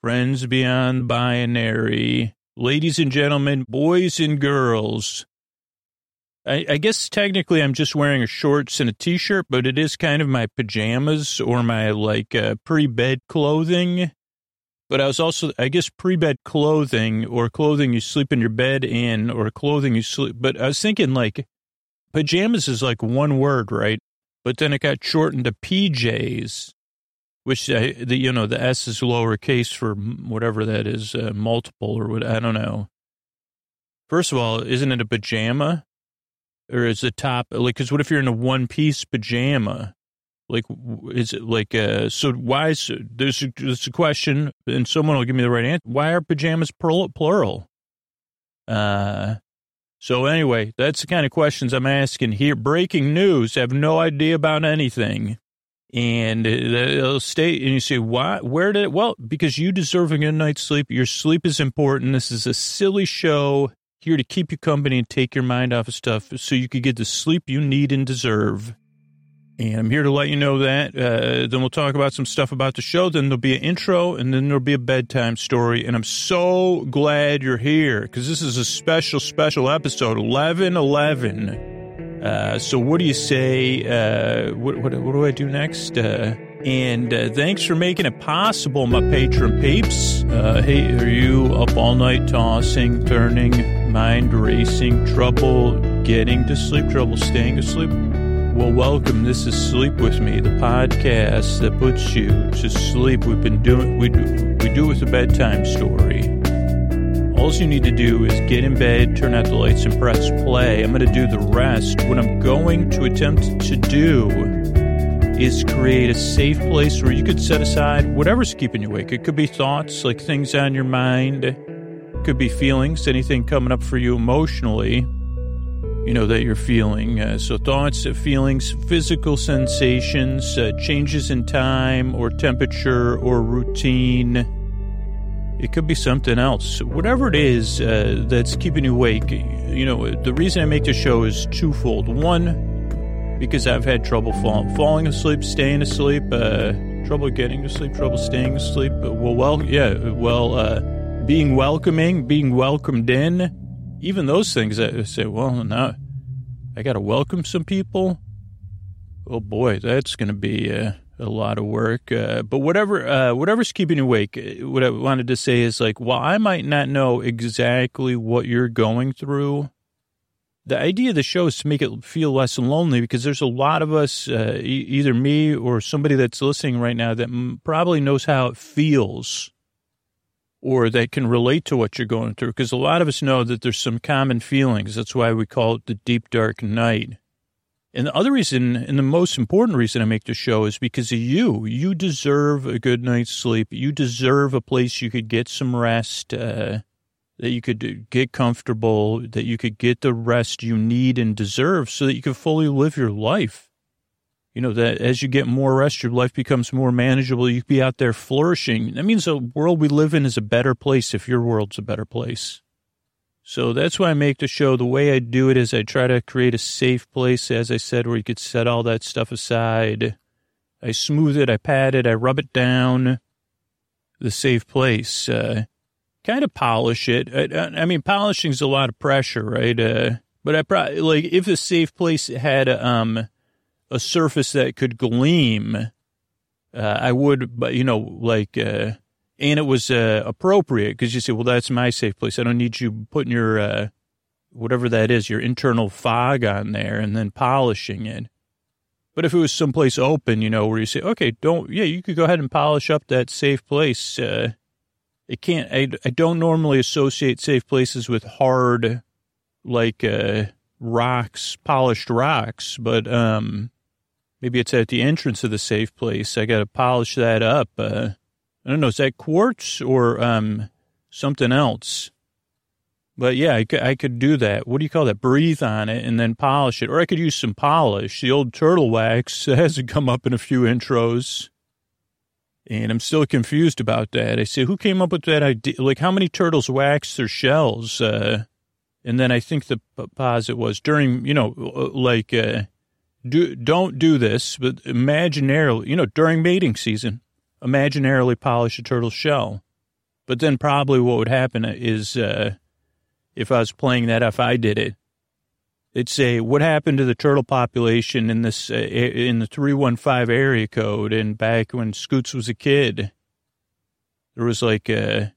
friends beyond binary, ladies and gentlemen, boys and girls. I, I, guess technically I'm just wearing a shorts and a t-shirt, but it is kind of my pajamas or my like uh, pre-bed clothing. But I was also, I guess, pre-bed clothing or clothing you sleep in your bed in or clothing you sleep. But I was thinking like pajamas is like one word, right? But then it got shortened to PJs which uh, the you know the S is lowercase for whatever that is, uh, multiple or what I don't know. First of all, isn't it a pajama, or is the top like? Because what if you're in a one piece pajama? Like, is it like uh? So why is there's there's a question, and someone will give me the right answer. Why are pajamas plural? Uh, so anyway, that's the kind of questions I'm asking here. Breaking news. I have no idea about anything and they'll stay and you say why where did it well because you deserve a good night's sleep. Your sleep is important. This is a silly show here to keep you company and take your mind off of stuff so you could get the sleep you need and deserve. And i'm here to let you know that uh, then we'll talk about some stuff about the show. Then there'll be an intro and then there'll be a bedtime story. And i'm so glad you're here because this is a special special episode 1111. 11 uh, so what do you say? Uh, what, what, what, do I do next? Uh, and uh, thanks for making it possible, my Patreon peeps. Uh, hey, are you up all night tossing, turning, mind racing, trouble getting to sleep, trouble staying asleep? Well, welcome. This is Sleep With Me, the podcast that puts you to sleep. We've been doing, we do, we do it with a bedtime story. All you need to do is get in bed, turn out the lights, and press play. I'm going to do the rest. What I'm going to attempt to do is create a safe place where you could set aside whatever's keeping you awake. It could be thoughts, like things on your mind. It could be feelings, anything coming up for you emotionally, you know, that you're feeling. Uh, so thoughts, feelings, physical sensations, uh, changes in time or temperature or routine it could be something else. Whatever it is uh, that's keeping you awake, you know, the reason I make the show is twofold. One, because I've had trouble fall, falling asleep, staying asleep, uh, trouble getting to sleep, trouble staying asleep. Well, well, yeah, well, uh, being welcoming, being welcomed in, even those things. I say, well, now I got to welcome some people. Oh boy, that's going to be uh, a lot of work. Uh, but whatever, uh, whatever's keeping you awake, uh, what I wanted to say is like, while I might not know exactly what you're going through, the idea of the show is to make it feel less lonely because there's a lot of us, uh, e- either me or somebody that's listening right now that m- probably knows how it feels or that can relate to what you're going through. Because a lot of us know that there's some common feelings. That's why we call it the deep, dark night. And the other reason, and the most important reason I make the show is because of you. You deserve a good night's sleep. You deserve a place you could get some rest, uh, that you could get comfortable, that you could get the rest you need and deserve so that you can fully live your life. You know, that as you get more rest, your life becomes more manageable. You can be out there flourishing. That means the world we live in is a better place if your world's a better place. So that's why I make the show. The way I do it is I try to create a safe place, as I said, where you could set all that stuff aside. I smooth it, I pat it, I rub it down. The safe place. Uh, kind of polish it. I, I mean, polishing is a lot of pressure, right? Uh, but I probably like if the safe place had um a surface that could gleam, uh, I would, but you know, like uh, and it was uh, appropriate because you say, well, that's my safe place. I don't need you putting your, uh, whatever that is, your internal fog on there and then polishing it. But if it was someplace open, you know, where you say, okay, don't, yeah, you could go ahead and polish up that safe place. Uh, it can't, I, I don't normally associate safe places with hard, like, uh, rocks, polished rocks, but, um, maybe it's at the entrance of the safe place. I got to polish that up. Uh, I don't know, is that quartz or um, something else? But yeah, I could, I could do that. What do you call that? Breathe on it and then polish it. Or I could use some polish. The old turtle wax hasn't come up in a few intros. And I'm still confused about that. I say, who came up with that idea? Like, how many turtles wax their shells? Uh, and then I think the posit was during, you know, like, uh, do, don't do this, but imaginarily, you know, during mating season, imaginarily polish a turtle's shell. But then probably what would happen is, uh, if I was playing that, if I did it, it'd say, what happened to the turtle population in this, uh, in the 315 area code and back when Scoots was a kid? There was like a,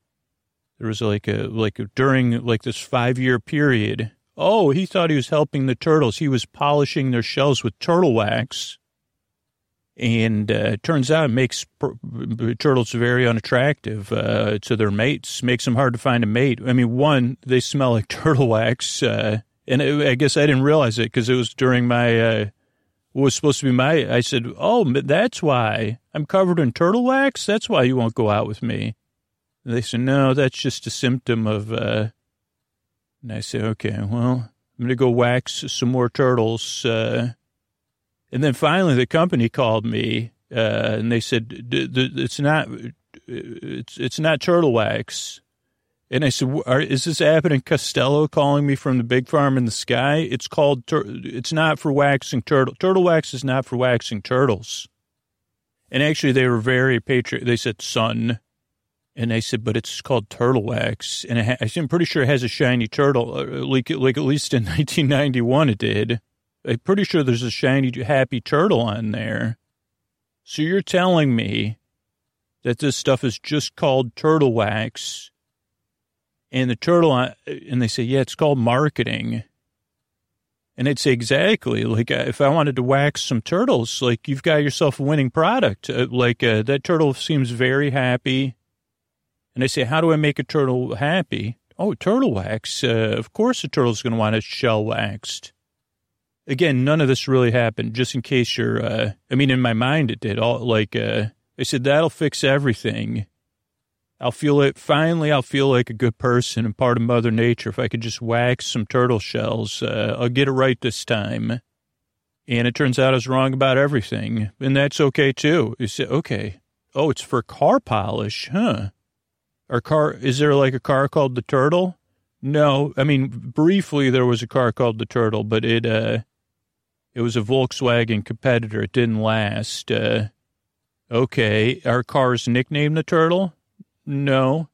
there was like a, like during like this five year period. Oh, he thought he was helping the turtles. He was polishing their shells with turtle wax and uh, it turns out it makes turtles very unattractive uh, to their mates. Makes them hard to find a mate. I mean, one, they smell like turtle wax, uh, and it, I guess I didn't realize it because it was during my uh, what was supposed to be my. I said, "Oh, that's why I'm covered in turtle wax. That's why you won't go out with me." And they said, "No, that's just a symptom of." Uh, and I said, "Okay, well, I'm gonna go wax some more turtles." And then finally, the company called me uh, and they said it's not it's it's not turtle wax. And I said, "Is this Abbott and Costello calling me from the big farm in the sky? It's called. Tur- it's not for waxing turtle. Turtle wax is not for waxing turtles." And actually, they were very patriot. They said "son," and I said, "But it's called turtle wax." And ha- I'm pretty sure it has a shiny turtle, uh, like like at least in 1991 it did. I'm pretty sure there's a shiny, happy turtle on there. So you're telling me that this stuff is just called turtle wax and the turtle, and they say, yeah, it's called marketing. And say, exactly. Like, uh, if I wanted to wax some turtles, like, you've got yourself a winning product. Uh, like, uh, that turtle seems very happy. And I say, how do I make a turtle happy? Oh, turtle wax. Uh, of course, a turtle's going to want a shell waxed again, none of this really happened. Just in case you're, uh, I mean, in my mind, it did. All like uh, I said, that'll fix everything. I'll feel it. Finally, I'll feel like a good person and part of Mother Nature if I could just wax some turtle shells. Uh, I'll get it right this time. And it turns out I was wrong about everything, and that's okay too. You say, okay, oh, it's for car polish, huh? Our car is there like a car called the Turtle? No, I mean briefly there was a car called the Turtle, but it uh it was a Volkswagen competitor. It didn't last. Uh, okay. Our car's nicknamed the Turtle? No.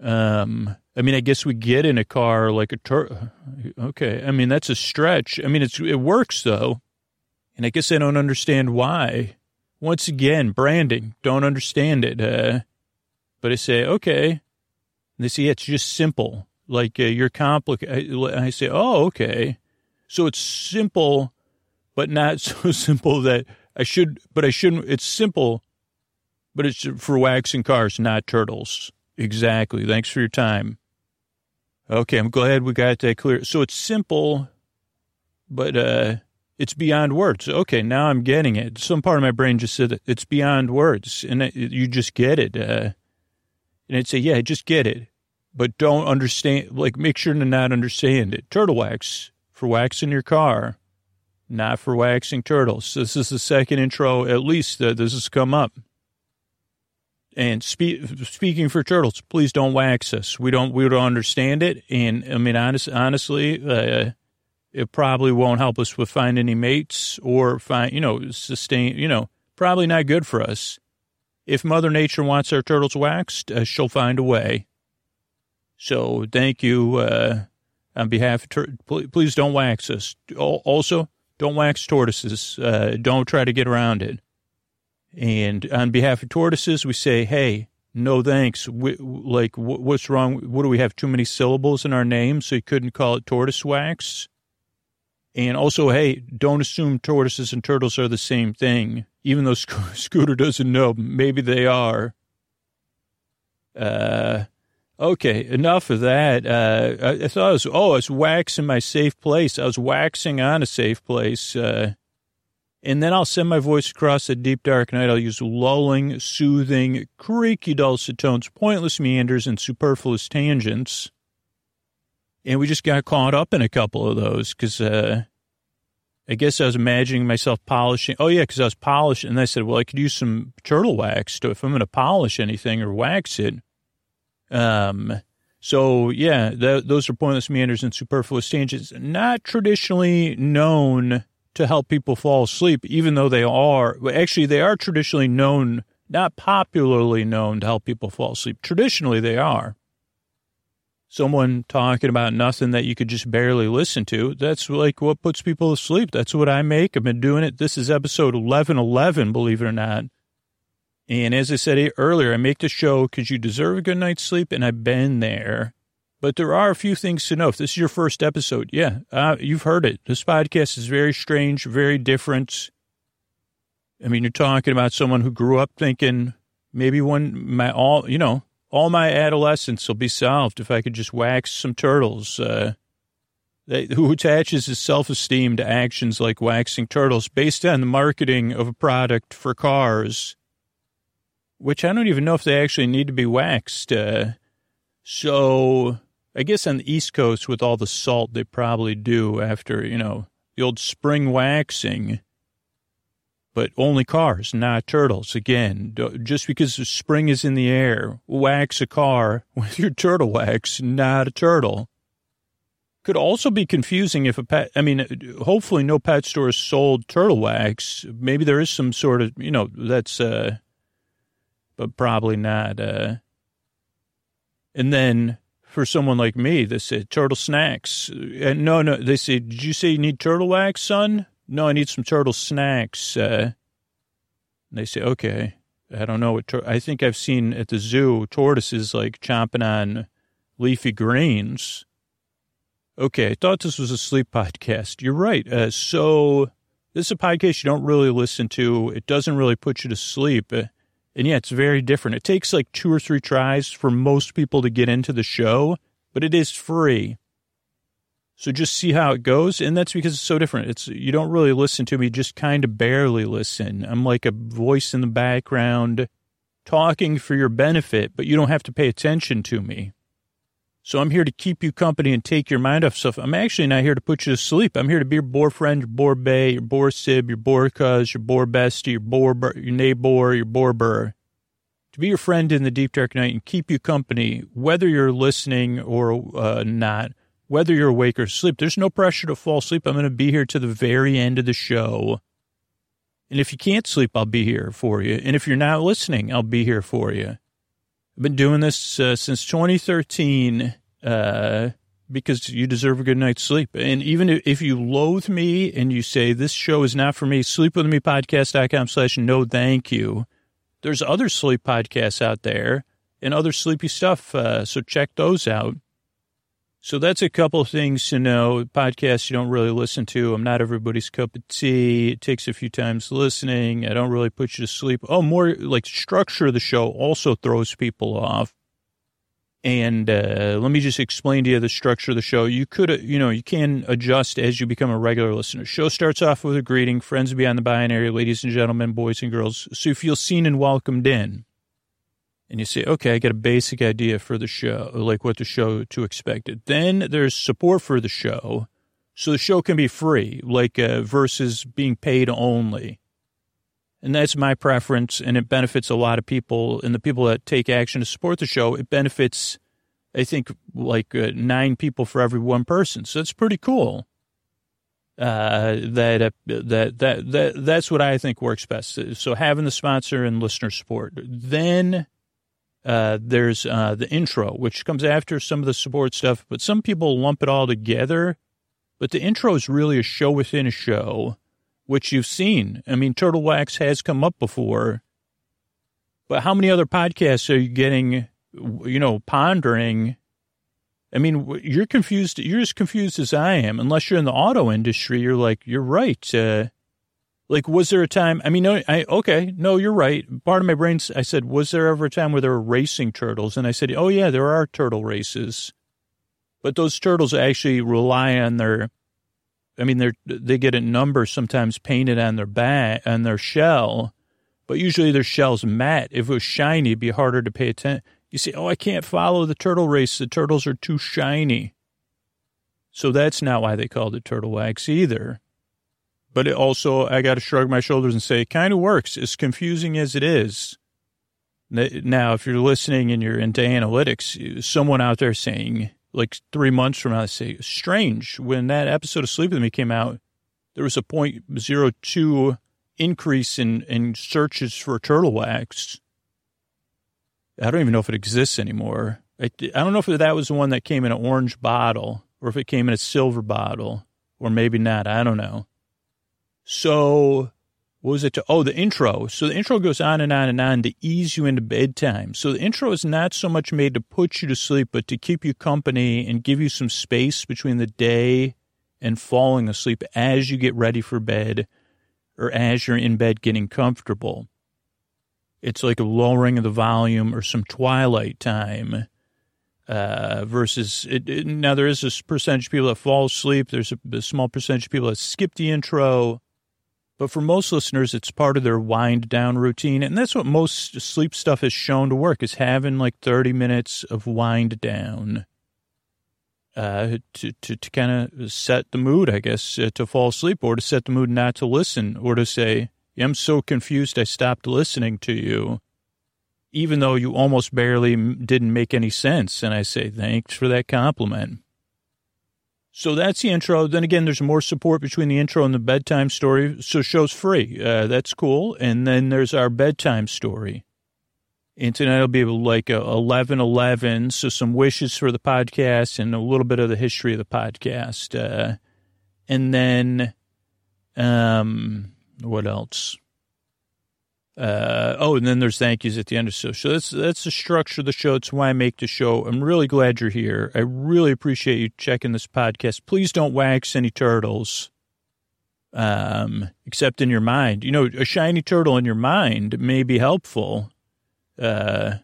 Um, I mean, I guess we get in a car like a turtle. Okay. I mean, that's a stretch. I mean, it's, it works though. And I guess I don't understand why. Once again, branding, don't understand it. Uh, but I say, okay. And they say, yeah, it's just simple. Like uh, you're complicated. I say, oh, okay. So it's simple, but not so simple that I should, but I shouldn't. It's simple, but it's for waxing cars, not turtles. Exactly. Thanks for your time. Okay, I'm glad we got that clear. So it's simple, but uh, it's beyond words. Okay, now I'm getting it. Some part of my brain just said it's beyond words, and it, you just get it. Uh, and I'd say, yeah, just get it, but don't understand. Like, make sure to not understand it. Turtle wax for waxing your car, not for waxing turtles. This is the second intro, at least, that this has come up. And spe- speaking for turtles, please don't wax us. We don't we don't understand it, and I mean, honest, honestly, uh, it probably won't help us with finding any mates or find you know sustain you know probably not good for us. If Mother Nature wants our turtles waxed, uh, she'll find a way. So thank you. Uh, on behalf of, please don't wax us. Also, don't wax tortoises. Uh, don't try to get around it. And on behalf of tortoises, we say, hey, no thanks. We, like, what's wrong? What do we have too many syllables in our name? So you couldn't call it tortoise wax? And also, hey, don't assume tortoises and turtles are the same thing, even though Scooter doesn't know. Maybe they are. Uh, Okay, enough of that. Uh, I, I, thought it was, oh, I was waxing my safe place. I was waxing on a safe place. Uh, and then I'll send my voice across the deep, dark night. I'll use lulling, soothing, creaky dulcet tones, pointless meanders, and superfluous tangents. And we just got caught up in a couple of those because uh, I guess I was imagining myself polishing. Oh, yeah, because I was polishing. And I said, well, I could use some turtle wax to, if I'm going to polish anything or wax it. Um, so yeah, those are pointless meanders and superfluous tangents, not traditionally known to help people fall asleep, even though they are, actually, they are traditionally known not popularly known to help people fall asleep. Traditionally, they are. Someone talking about nothing that you could just barely listen to. That's like what puts people to sleep. That's what I make. I've been doing it. This is episode 1111, believe it or not. And as I said earlier, I make the show because you deserve a good night's sleep, and I've been there. But there are a few things to know. If this is your first episode, yeah, uh, you've heard it. This podcast is very strange, very different. I mean, you're talking about someone who grew up thinking maybe one my all you know all my adolescence will be solved if I could just wax some turtles. Uh, who attaches his self-esteem to actions like waxing turtles based on the marketing of a product for cars, which I don't even know if they actually need to be waxed. Uh, so I guess on the East Coast with all the salt they probably do after you know the old spring waxing but only cars, not turtles. Again, just because the spring is in the air, wax a car with your turtle wax, not a turtle. Could also be confusing if a pet, I mean, hopefully no pet stores sold turtle wax. Maybe there is some sort of, you know, that's, uh, but probably not. Uh, and then for someone like me, they said turtle snacks. And no, no, they said, did you say you need turtle wax, son? no, I need some turtle snacks. Uh, they say, okay, I don't know what, tor- I think I've seen at the zoo tortoises like chomping on leafy greens. Okay, I thought this was a sleep podcast. You're right. Uh, so this is a podcast you don't really listen to. It doesn't really put you to sleep. Uh, and yeah, it's very different. It takes like two or three tries for most people to get into the show, but it is free. So just see how it goes. And that's because it's so different. It's, you don't really listen to me, just kind of barely listen. I'm like a voice in the background talking for your benefit, but you don't have to pay attention to me. So I'm here to keep you company and take your mind off stuff. I'm actually not here to put you to sleep. I'm here to be your bore friend, your bore bay, your bore sib, your bore cuz, your bore bestie, your bore, your neighbor, your bore burr. To be your friend in the deep dark night and keep you company, whether you're listening or uh, not whether you're awake or asleep. There's no pressure to fall asleep. I'm going to be here to the very end of the show. And if you can't sleep, I'll be here for you. And if you're not listening, I'll be here for you. I've been doing this uh, since 2013 uh, because you deserve a good night's sleep. And even if you loathe me and you say this show is not for me, sleepwithmepodcast.com slash no thank you. There's other sleep podcasts out there and other sleepy stuff. Uh, so check those out. So that's a couple of things to know. Podcasts you don't really listen to. I'm not everybody's cup of tea. It takes a few times listening. I don't really put you to sleep. Oh, more like structure of the show also throws people off. And uh, let me just explain to you the structure of the show. You could, uh, you know, you can adjust as you become a regular listener. Show starts off with a greeting, friends beyond the binary, ladies and gentlemen, boys and girls, so you feel seen and welcomed in and you say, okay, I get a basic idea for the show, like what the show to expect. It Then there's support for the show. So the show can be free, like uh, versus being paid only. And that's my preference, and it benefits a lot of people. And the people that take action to support the show, it benefits, I think, like uh, nine people for every one person. So that's pretty cool. Uh, that, uh, that, that, that, that's what I think works best. So having the sponsor and listener support. Then uh, there's uh, the intro, which comes after some of the support stuff, but some people lump it all together. But the intro is really a show within a show, which you've seen. I mean, Turtle Wax has come up before, but how many other podcasts are you getting, you know, pondering? I mean, you're confused. You're as confused as I am. Unless you're in the auto industry, you're like, you're right. Uh, like, was there a time? I mean, no, I, okay, no, you're right. Part of my brain, I said, was there ever a time where there were racing turtles? And I said, oh, yeah, there are turtle races. But those turtles actually rely on their, I mean, they're, they get a number sometimes painted on their back, on their shell, but usually their shell's matte. If it was shiny, it'd be harder to pay attention. You say, oh, I can't follow the turtle race. The turtles are too shiny. So that's not why they called it turtle wax either. But it also, I got to shrug my shoulders and say, it kind of works, as confusing as it is. Now, if you're listening and you're into analytics, someone out there saying, like three months from now, say, strange, when that episode of Sleep With Me came out, there was a 0.02 increase in, in searches for turtle wax. I don't even know if it exists anymore. I, I don't know if that was the one that came in an orange bottle or if it came in a silver bottle or maybe not. I don't know. So what was it to, oh, the intro. So the intro goes on and on and on to ease you into bedtime. So the intro is not so much made to put you to sleep, but to keep you company and give you some space between the day and falling asleep as you get ready for bed or as you're in bed getting comfortable. It's like a lowering of the volume or some twilight time. Uh, versus it, it, now there is a percentage of people that fall asleep. There's a, a small percentage of people that skip the intro but for most listeners, it's part of their wind down routine. And that's what most sleep stuff has shown to work is having like 30 minutes of wind down uh, to, to, to kind of set the mood, I guess, uh, to fall asleep or to set the mood not to listen or to say, I'm so confused I stopped listening to you, even though you almost barely didn't make any sense. And I say, thanks for that compliment. So that's the intro. Then again, there's more support between the intro and the bedtime story. So show's free. Uh, that's cool. And then there's our bedtime story. And tonight will be like a 11 11. So some wishes for the podcast and a little bit of the history of the podcast. Uh, and then, um, what else? Uh, oh, and then there's thank yous at the end of the show. So that's that's the structure of the show. It's why I make the show. I'm really glad you're here. I really appreciate you checking this podcast. Please don't wax any turtles, um, except in your mind. You know, a shiny turtle in your mind may be helpful. Uh,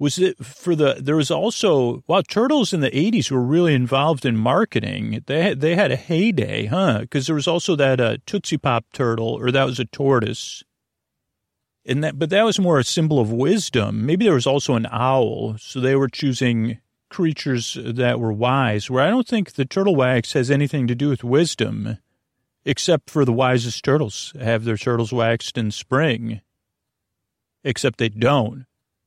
was it for the? There was also wow, turtles in the '80s were really involved in marketing. They had, they had a heyday, huh? Because there was also that uh, Tootsie Pop turtle, or that was a tortoise and that, but that was more a symbol of wisdom. Maybe there was also an owl, so they were choosing creatures that were wise. Where I don't think the turtle wax has anything to do with wisdom, except for the wisest turtles have their turtles waxed in spring. Except they don't.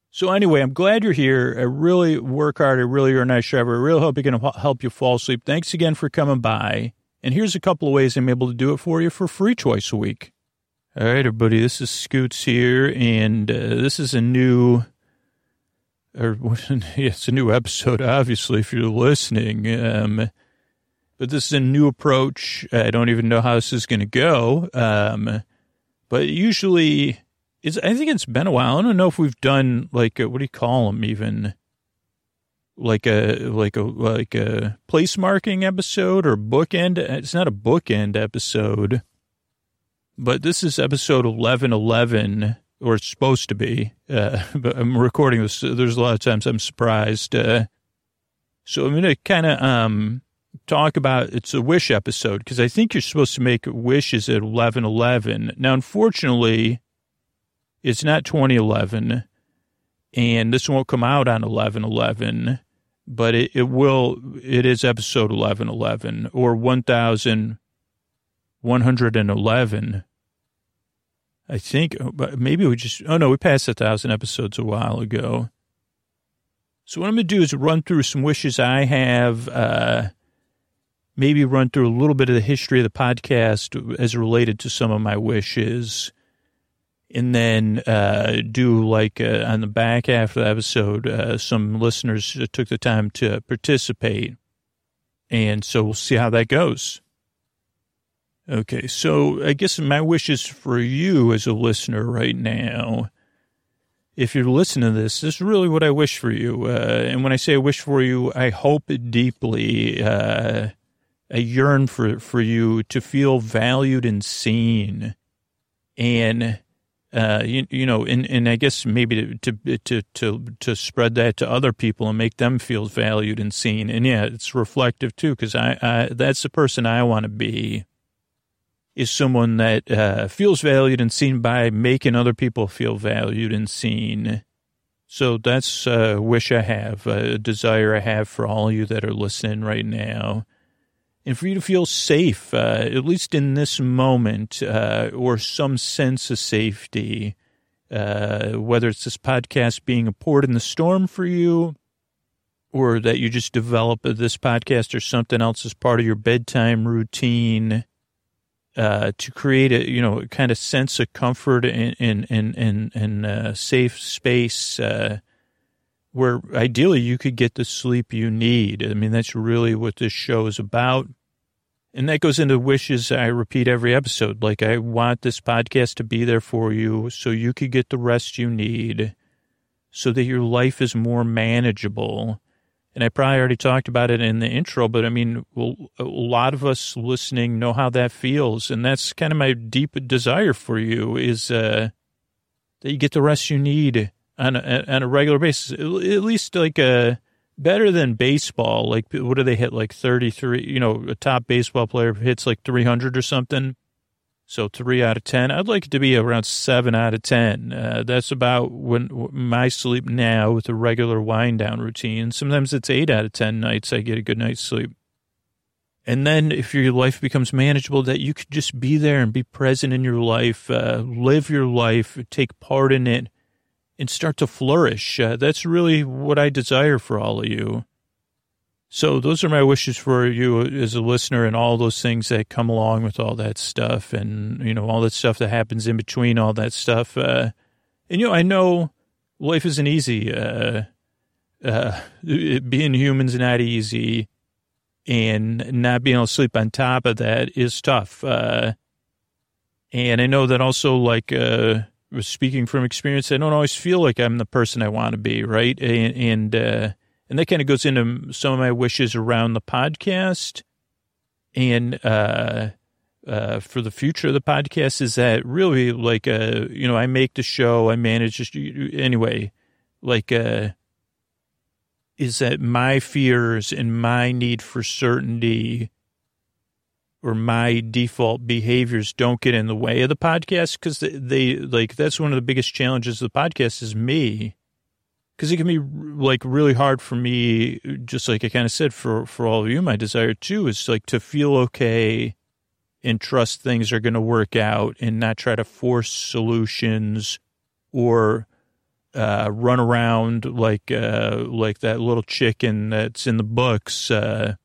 So anyway, I'm glad you're here. I really work hard. I really are a nice driver. I really hope you can help you fall asleep. Thanks again for coming by. And here's a couple of ways I'm able to do it for you for free twice a week. All right, everybody, this is Scoots here, and uh, this is a new, or it's a new episode, obviously, if you're listening. Um, but this is a new approach. I don't even know how this is going to go. Um, but usually, it's, I think it's been a while. I don't know if we've done like a, what do you call them even? Like a like a like a place marking episode or bookend. It's not a bookend episode but this is episode 1111, or it's supposed to be. Uh, but I'm recording this. There's a lot of times I'm surprised. Uh, so I'm going to kind of um, talk about it's a wish episode because I think you're supposed to make wishes at 1111. Now, unfortunately, it's not 2011, and this won't come out on 1111, but it, it will. It is episode 1111 or 1111 I think, uh, but maybe we just, oh no, we passed a thousand episodes a while ago. So what I'm going to do is run through some wishes I have, uh, maybe run through a little bit of the history of the podcast as related to some of my wishes. And then uh, do like uh, on the back half of the episode, uh, some listeners took the time to participate. And so we'll see how that goes. Okay, so I guess my wish is for you as a listener right now. If you're listening to this, this is really what I wish for you. Uh, and when I say I wish for you, I hope deeply. Uh, I yearn for, for you to feel valued and seen. And, uh, you, you know, and, and I guess maybe to, to, to, to, to spread that to other people and make them feel valued and seen. And yeah, it's reflective too, because I, I, that's the person I want to be is someone that uh, feels valued and seen by making other people feel valued and seen. So that's a wish I have, a desire I have for all you that are listening right now. And for you to feel safe, uh, at least in this moment, uh, or some sense of safety, uh, whether it's this podcast being a port in the storm for you, or that you just develop this podcast or something else as part of your bedtime routine uh, to create a, you know, kind of sense of comfort and, and, and, and, safe space, uh, where ideally you could get the sleep you need. I mean, that's really what this show is about. And that goes into wishes I repeat every episode. Like, I want this podcast to be there for you so you could get the rest you need so that your life is more manageable. And I probably already talked about it in the intro, but I mean, a lot of us listening know how that feels. And that's kind of my deep desire for you is uh, that you get the rest you need on a, on a regular basis, at least like a uh, better than baseball. Like, what do they hit? Like 33, you know, a top baseball player hits like 300 or something. So three out of 10. I'd like it to be around seven out of 10. Uh, that's about when my sleep now with a regular wind down routine. Sometimes it's eight out of 10 nights I get a good night's sleep. And then if your life becomes manageable, that you could just be there and be present in your life, uh, live your life, take part in it, and start to flourish. Uh, that's really what I desire for all of you. So those are my wishes for you as a listener and all those things that come along with all that stuff and, you know, all that stuff that happens in between all that stuff. Uh, and, you know, I know life isn't easy. Uh, uh, being human's not easy and not being able to sleep on top of that is tough. Uh, and I know that also like, uh, speaking from experience, I don't always feel like I'm the person I want to be, right? And, and, uh, and that kind of goes into some of my wishes around the podcast. And, uh, uh, for the future of the podcast is that really like, uh, you know, I make the show, I manage just anyway, like, uh, is that my fears and my need for certainty or my default behaviors don't get in the way of the podcast because they, they, like that's one of the biggest challenges of the podcast is me because it can be like really hard for me just like i kind of said for for all of you my desire too is like to feel okay and trust things are going to work out and not try to force solutions or uh, run around like uh, like that little chicken that's in the books uh,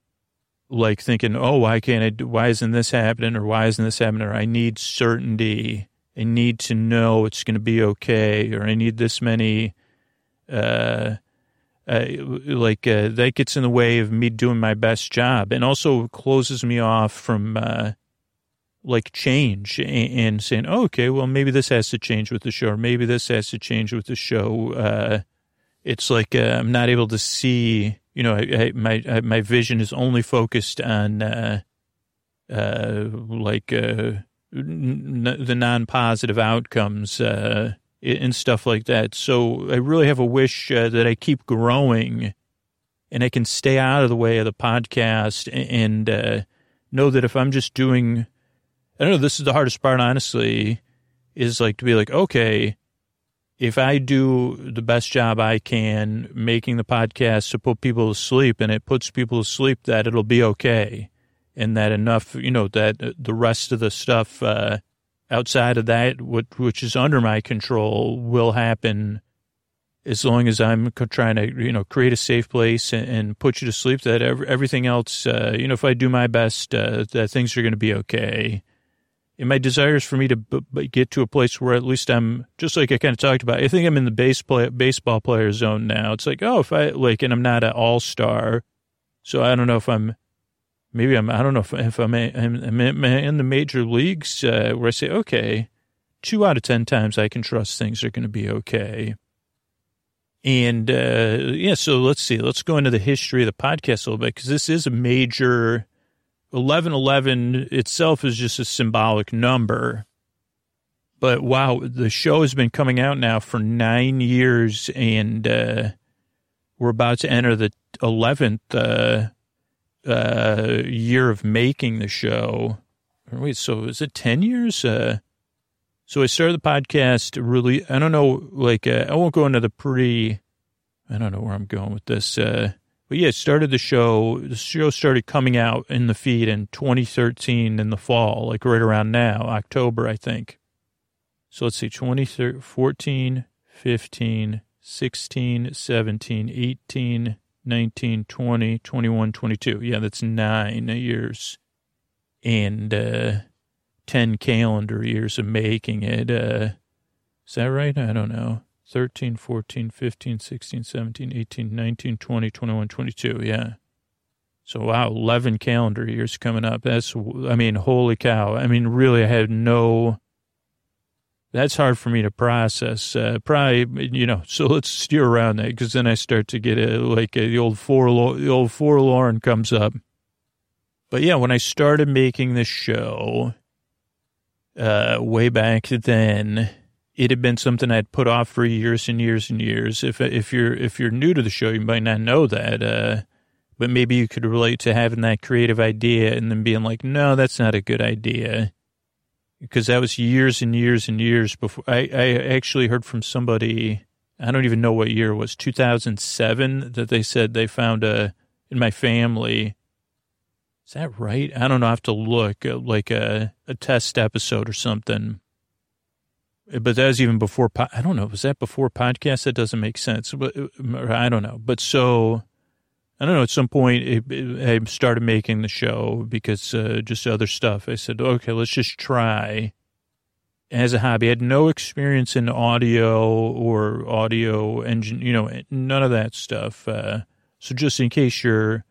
like thinking, oh, why can't I, do, why isn't this happening or why isn't this happening or I need certainty. I need to know it's going to be okay or I need this many, uh, uh, like uh, that gets in the way of me doing my best job and also closes me off from uh, like change and, and saying, oh, okay, well maybe this has to change with the show, or maybe this has to change with the show. Uh, it's like uh, I'm not able to see you know, I, I, my I, my vision is only focused on uh, uh, like n- the non-positive outcomes uh, and stuff like that. So I really have a wish uh, that I keep growing, and I can stay out of the way of the podcast and uh, know that if I'm just doing, I don't know. This is the hardest part, honestly, is like to be like, okay if I do the best job I can making the podcast to put people to sleep and it puts people to sleep, that it'll be okay. And that enough, you know, that the rest of the stuff uh, outside of that, which is under my control, will happen as long as I'm trying to, you know, create a safe place and, and put you to sleep. That everything else, uh, you know, if I do my best, uh, that things are going to be okay and my desire is for me to b- b- get to a place where at least I'm just like I kind of talked about. I think I'm in the base play, baseball player zone now. It's like, oh, if I like, and I'm not an all star, so I don't know if I'm. Maybe I'm. I don't know if, if I'm, I'm, I'm in the major leagues uh, where I say, okay, two out of ten times I can trust things are going to be okay. And uh, yeah, so let's see. Let's go into the history of the podcast a little bit because this is a major 1111 itself is just a symbolic number. But wow, the show has been coming out now for nine years, and uh, we're about to enter the 11th uh, year of making the show. Wait, so is it 10 years? Uh, so I started the podcast really, I don't know, like, uh, I won't go into the pre, I don't know where I'm going with this. Uh, but yeah, started the show. The show started coming out in the feed in 2013 in the fall, like right around now, October, I think. So let's see, 2014, 15, 16, 17, 18, 19, 20, 21, 22. Yeah, that's nine years. And uh, 10 calendar years of making it. Uh, is that right? I don't know. 13, 14, 15, 16, 17, 18, 19, 20, 21, 22. Yeah. So, wow, 11 calendar years coming up. That's, I mean, holy cow. I mean, really, I had no, that's hard for me to process. Uh, probably, you know, so let's steer around that because then I start to get a, like a, the old forlorn, the old forlorn comes up. But yeah, when I started making the show, uh, way back then, it had been something I'd put off for years and years and years. If if you're if you're new to the show, you might not know that, uh, but maybe you could relate to having that creative idea and then being like, no, that's not a good idea, because that was years and years and years before. I I actually heard from somebody. I don't even know what year it was, 2007, that they said they found a in my family. Is that right? I don't know. I have to look uh, like a, a test episode or something but that was even before, I don't know, was that before podcast? That doesn't make sense. But I don't know. But so, I don't know, at some point it, it, I started making the show because uh, just other stuff. I said, okay, let's just try as a hobby. I had no experience in audio or audio engine, you know, none of that stuff. Uh, so just in case you're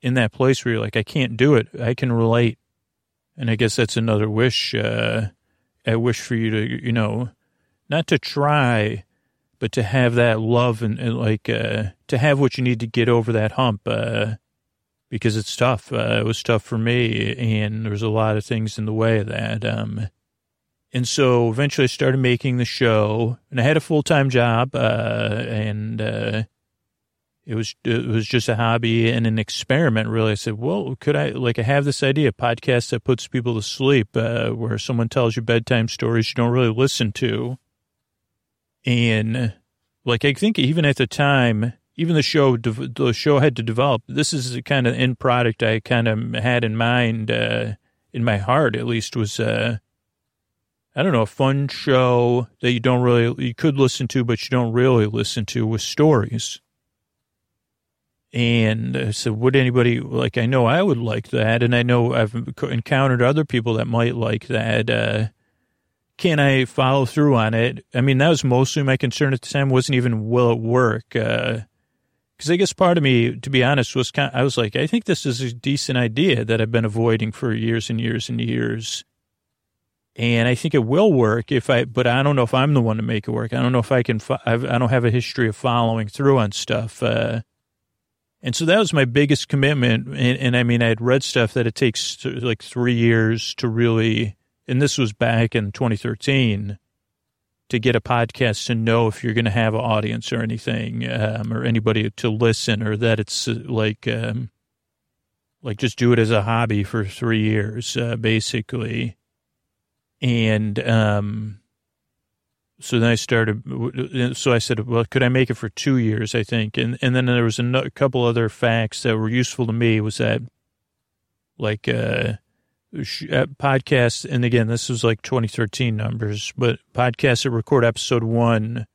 in that place where you're like, I can't do it, I can relate. And I guess that's another wish. Uh, I wish for you to, you know, not to try, but to have that love and, and like uh, to have what you need to get over that hump. Uh, because it's tough. Uh, it was tough for me, and there was a lot of things in the way of that. Um, and so eventually I started making the show, and I had a full time job, uh, and uh, it was it was just a hobby and an experiment. Really, I said, well, could I like I have this idea, podcast that puts people to sleep, uh, where someone tells you bedtime stories you don't really listen to, and like I think even at the time, even the show the show had to develop. This is the kind of end product I kind of had in mind, uh, in my heart at least was. Uh, I don't know, a fun show that you don't really, you could listen to, but you don't really listen to with stories and I said, would anybody like, I know I would like that. And I know I've encountered other people that might like that. Uh, can I follow through on it? I mean, that was mostly my concern at the time. wasn't even will it work? Uh, cause I guess part of me, to be honest, was kind of, I was like, I think this is a decent idea that I've been avoiding for years and years and years. And I think it will work if I, but I don't know if I'm the one to make it work. I don't know if I can, I don't have a history of following through on stuff. Uh, and so that was my biggest commitment. And, and, I mean, I had read stuff that it takes like three years to really, and this was back in 2013, to get a podcast to know if you're going to have an audience or anything, um, or anybody to listen, or that it's uh, like, um, like just do it as a hobby for three years, uh, basically. And, um, so then I started. So I said, "Well, could I make it for two years?" I think, and and then there was a, couple other facts that were useful to me. Was that like uh, podcasts? And again, this was like 2013 numbers, but podcasts that record episode one,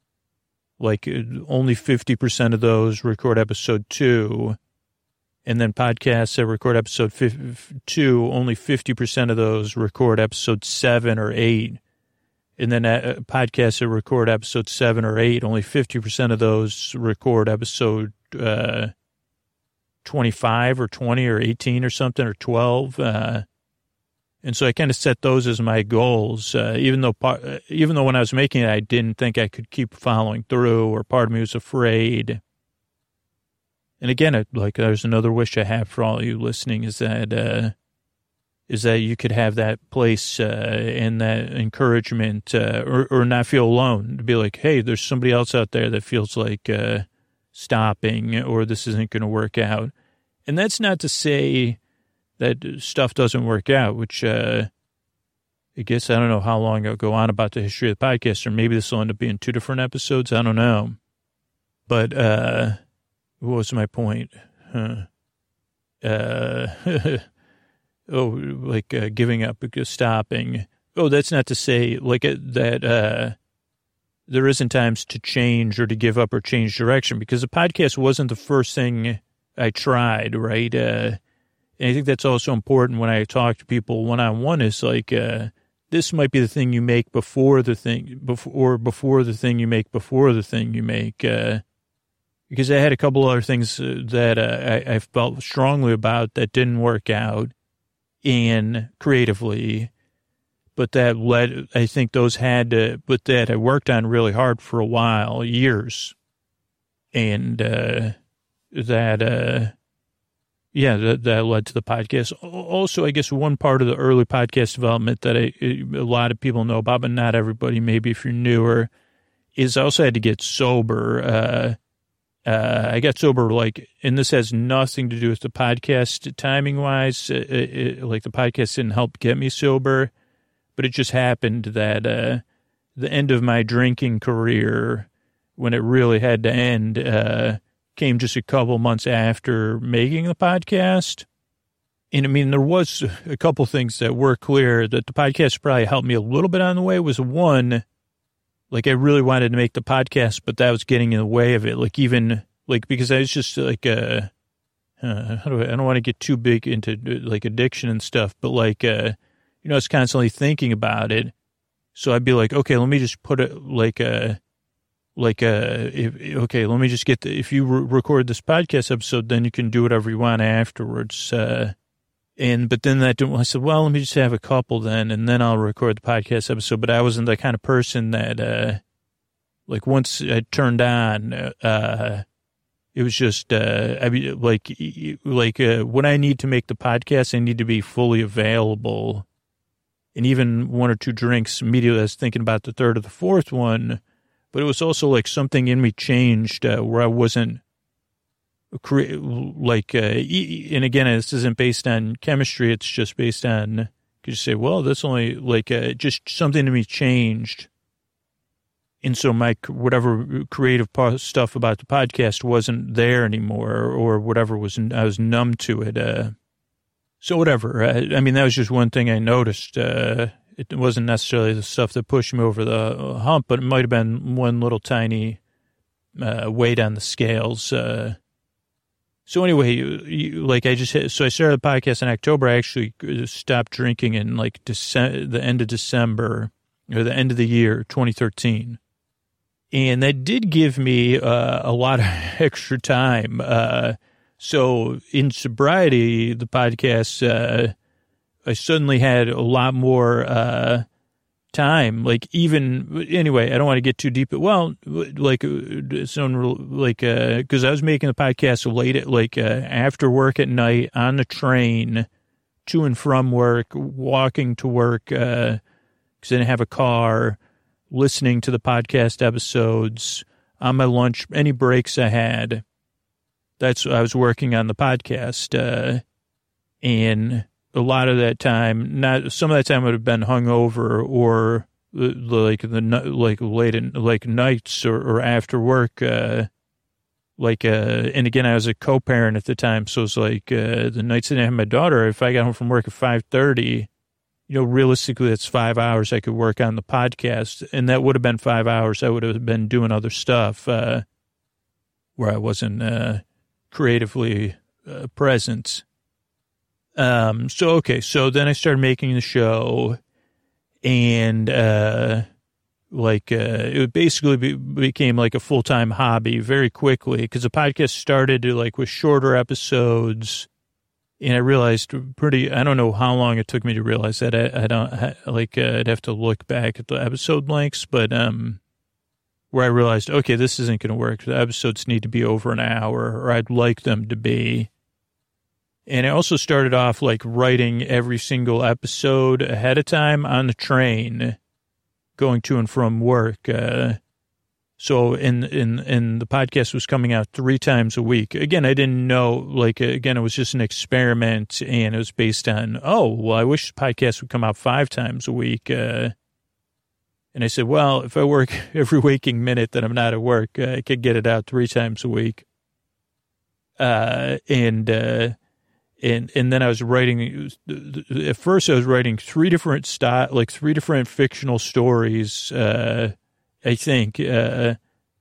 like uh, only 50 percent of those record episode two, and then podcasts that record episode two, only 50 percent of those record episode seven or eight and then uh, podcasts that record episode seven or eight, only 50% of those record episode uh, 25 or 20 or 18 or something or 12. Uh, and so I kind of set those as my goals, uh, even though part, uh, even though when I was making it, I didn't think I could keep following through, or part of me was afraid. And again, it, like there's another wish I have for all you listening is that uh, is that you could have that place uh, and that encouragement uh, or, or not feel alone to be like, hey, there's somebody else out there that feels like uh, stopping or this isn't going to work out. And that's not to say that stuff doesn't work out, which uh, I guess I don't know how long I'll go on about the history of the podcast, or maybe this will end up being two different episodes. I don't know. But uh, what was my point? Huh. Uh, oh, like uh, giving up, stopping. Oh, that's not to say like uh, that uh, there isn't times to change or to give up or change direction because the podcast wasn't the first thing I tried, right? Uh, and I think that's also important when I talk to people one on one is like, uh, this might be the thing you make before the thing before or before the thing you make before the thing you make. Uh, because I had a couple other things uh, that uh, I, I felt strongly about that didn't work out in creatively, but that led, I think those had to, but that I worked on really hard for a while, years. And, uh, that, uh, yeah, that, that led to the podcast. Also, I guess one part of the early podcast development that I, a lot of people know about, but not everybody, maybe if you're newer, is I also had to get sober. Uh, uh, I got sober like, and this has nothing to do with the podcast timing wise. Like the podcast didn't help get me sober, but it just happened that uh, the end of my drinking career, when it really had to end, uh, came just a couple months after making the podcast. And I mean, there was a couple things that were clear that the podcast probably helped me a little bit on the way. Was one, like I really wanted to make the podcast, but that was getting in the way of it. Like even like because I was just like uh, uh how do I, I don't want to get too big into like addiction and stuff, but like uh, you know, I was constantly thinking about it. So I'd be like, okay, let me just put it like uh like uh if, okay, let me just get the, if you re- record this podcast episode, then you can do whatever you want afterwards. Uh, and but then that I said, well, let me just have a couple then, and then I'll record the podcast episode. But I wasn't the kind of person that, uh, like, once I turned on, uh, it was just, uh, I mean, like, like uh, when I need to make the podcast, I need to be fully available. And even one or two drinks immediately, I was thinking about the third or the fourth one. But it was also like something in me changed uh, where I wasn't create like uh, and again this isn't based on chemistry it's just based on could you say well that's only like uh, just something to me changed. And so my whatever creative stuff about the podcast wasn't there anymore or whatever was i was numb to it uh, so whatever I, I, mean that was just one thing i noticed uh, it wasn't necessarily the stuff that pushed me over the hump but it might have been one little tiny uh, weight on the scales uh, so anyway, you, you, like I just hit, so I started the podcast in October. I actually uh, stopped drinking in like Dece- the end of December or the end of the year, 2013. And that did give me uh, a lot of extra time. Uh, so in sobriety, the podcast, uh, I suddenly had a lot more uh, time. Like even anyway, I don't want to get too deep. Well, like some like because uh, I was making the podcast late at like uh, after work at night on the train to and from work, walking to work because uh, I didn't have a car, listening to the podcast episodes on my lunch, any breaks I had. That's I was working on the podcast, uh, and a lot of that time, not some of that time would have been hungover or uh, like the like late in, like nights or, or after work. Uh, like uh, and again, I was a co-parent at the time, so it's like uh, the nights that I didn't my daughter. If I got home from work at five thirty, you know, realistically, that's five hours I could work on the podcast, and that would have been five hours I would have been doing other stuff uh, where I wasn't uh, creatively uh, present. Um, so, okay. So then I started making the show and, uh, like, uh, it basically be, became like a full time hobby very quickly because the podcast started to like with shorter episodes. And I realized pretty, I don't know how long it took me to realize that. I, I don't I, like, uh, I'd have to look back at the episode lengths, but, um, where I realized, okay, this isn't going to work. The episodes need to be over an hour, or I'd like them to be. And I also started off like writing every single episode ahead of time on the train going to and from work. Uh, so in, in, in the podcast was coming out three times a week. Again, I didn't know, like, again, it was just an experiment and it was based on, oh, well, I wish the podcast would come out five times a week. Uh, and I said, well, if I work every waking minute that I'm not at work, uh, I could get it out three times a week. Uh, and, uh, and and then I was writing. At first, I was writing three different style, like three different fictional stories. Uh, I think uh,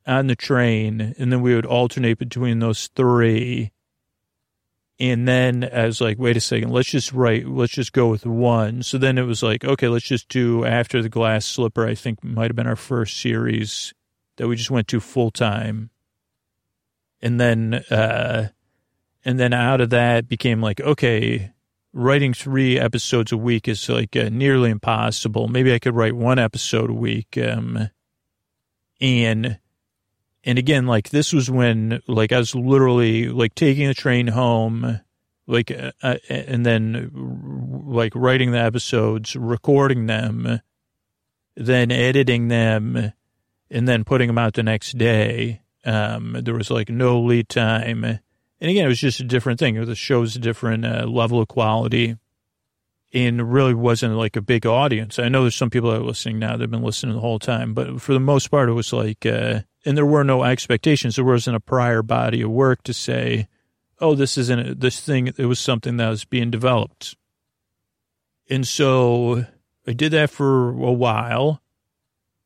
on the train, and then we would alternate between those three. And then I was like, wait a second, let's just write, let's just go with one. So then it was like, okay, let's just do After the Glass Slipper, I think might have been our first series that we just went to full time. And then, uh, and then out of that became like, okay, writing three episodes a week is like uh, nearly impossible. Maybe I could write one episode a week. Um, and and again, like this was when like I was literally like taking the train home, like, uh, uh, and then like writing the episodes, recording them, then editing them, and then putting them out the next day. Um, there was like no lead time. And again, it was just a different thing. The show's a different uh, level of quality and really wasn't like a big audience. I know there's some people that are listening now that have been listening the whole time, but for the most part, it was like, uh, and there were no expectations. There wasn't a prior body of work to say, oh, this isn't this thing. It was something that was being developed. And so I did that for a while.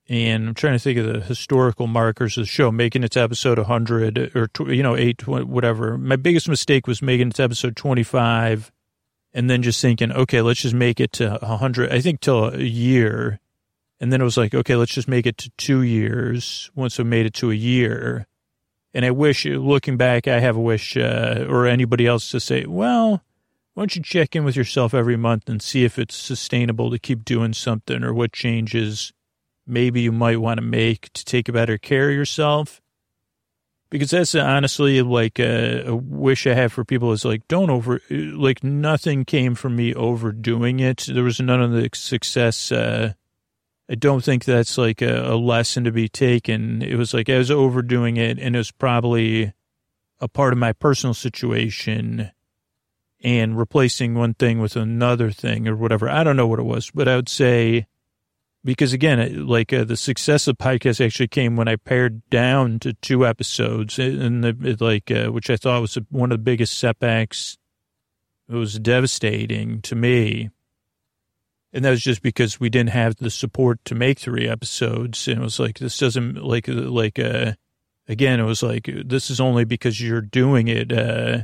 And I'm trying to think of the historical markers of the show, making its episode 100 or, you know, 8, whatever. My biggest mistake was making its episode 25 and then just thinking, okay, let's just make it to 100, I think till a year. And then it was like, okay, let's just make it to two years once we made it to a year. And I wish, looking back, I have a wish, uh, or anybody else to say, well, why don't you check in with yourself every month and see if it's sustainable to keep doing something or what changes maybe you might want to make to take better care of yourself? because that's honestly like a, a, wish I have for people is like don't over like nothing came from me overdoing it. There was none of the success. Uh, I don't think that's like a, a lesson to be taken. It was like I was overdoing it, and it was probably a part of my personal situation and replacing one thing with another thing or whatever. I don't know what it was, but I would say because again, like uh, the success of podcast actually came when I pared down to two episodes, and the, like uh, which I thought was one of the biggest setbacks. It was devastating to me, and that was just because we didn't have the support to make three episodes, and it was like this doesn't like like uh again it was like this is only because you're doing it uh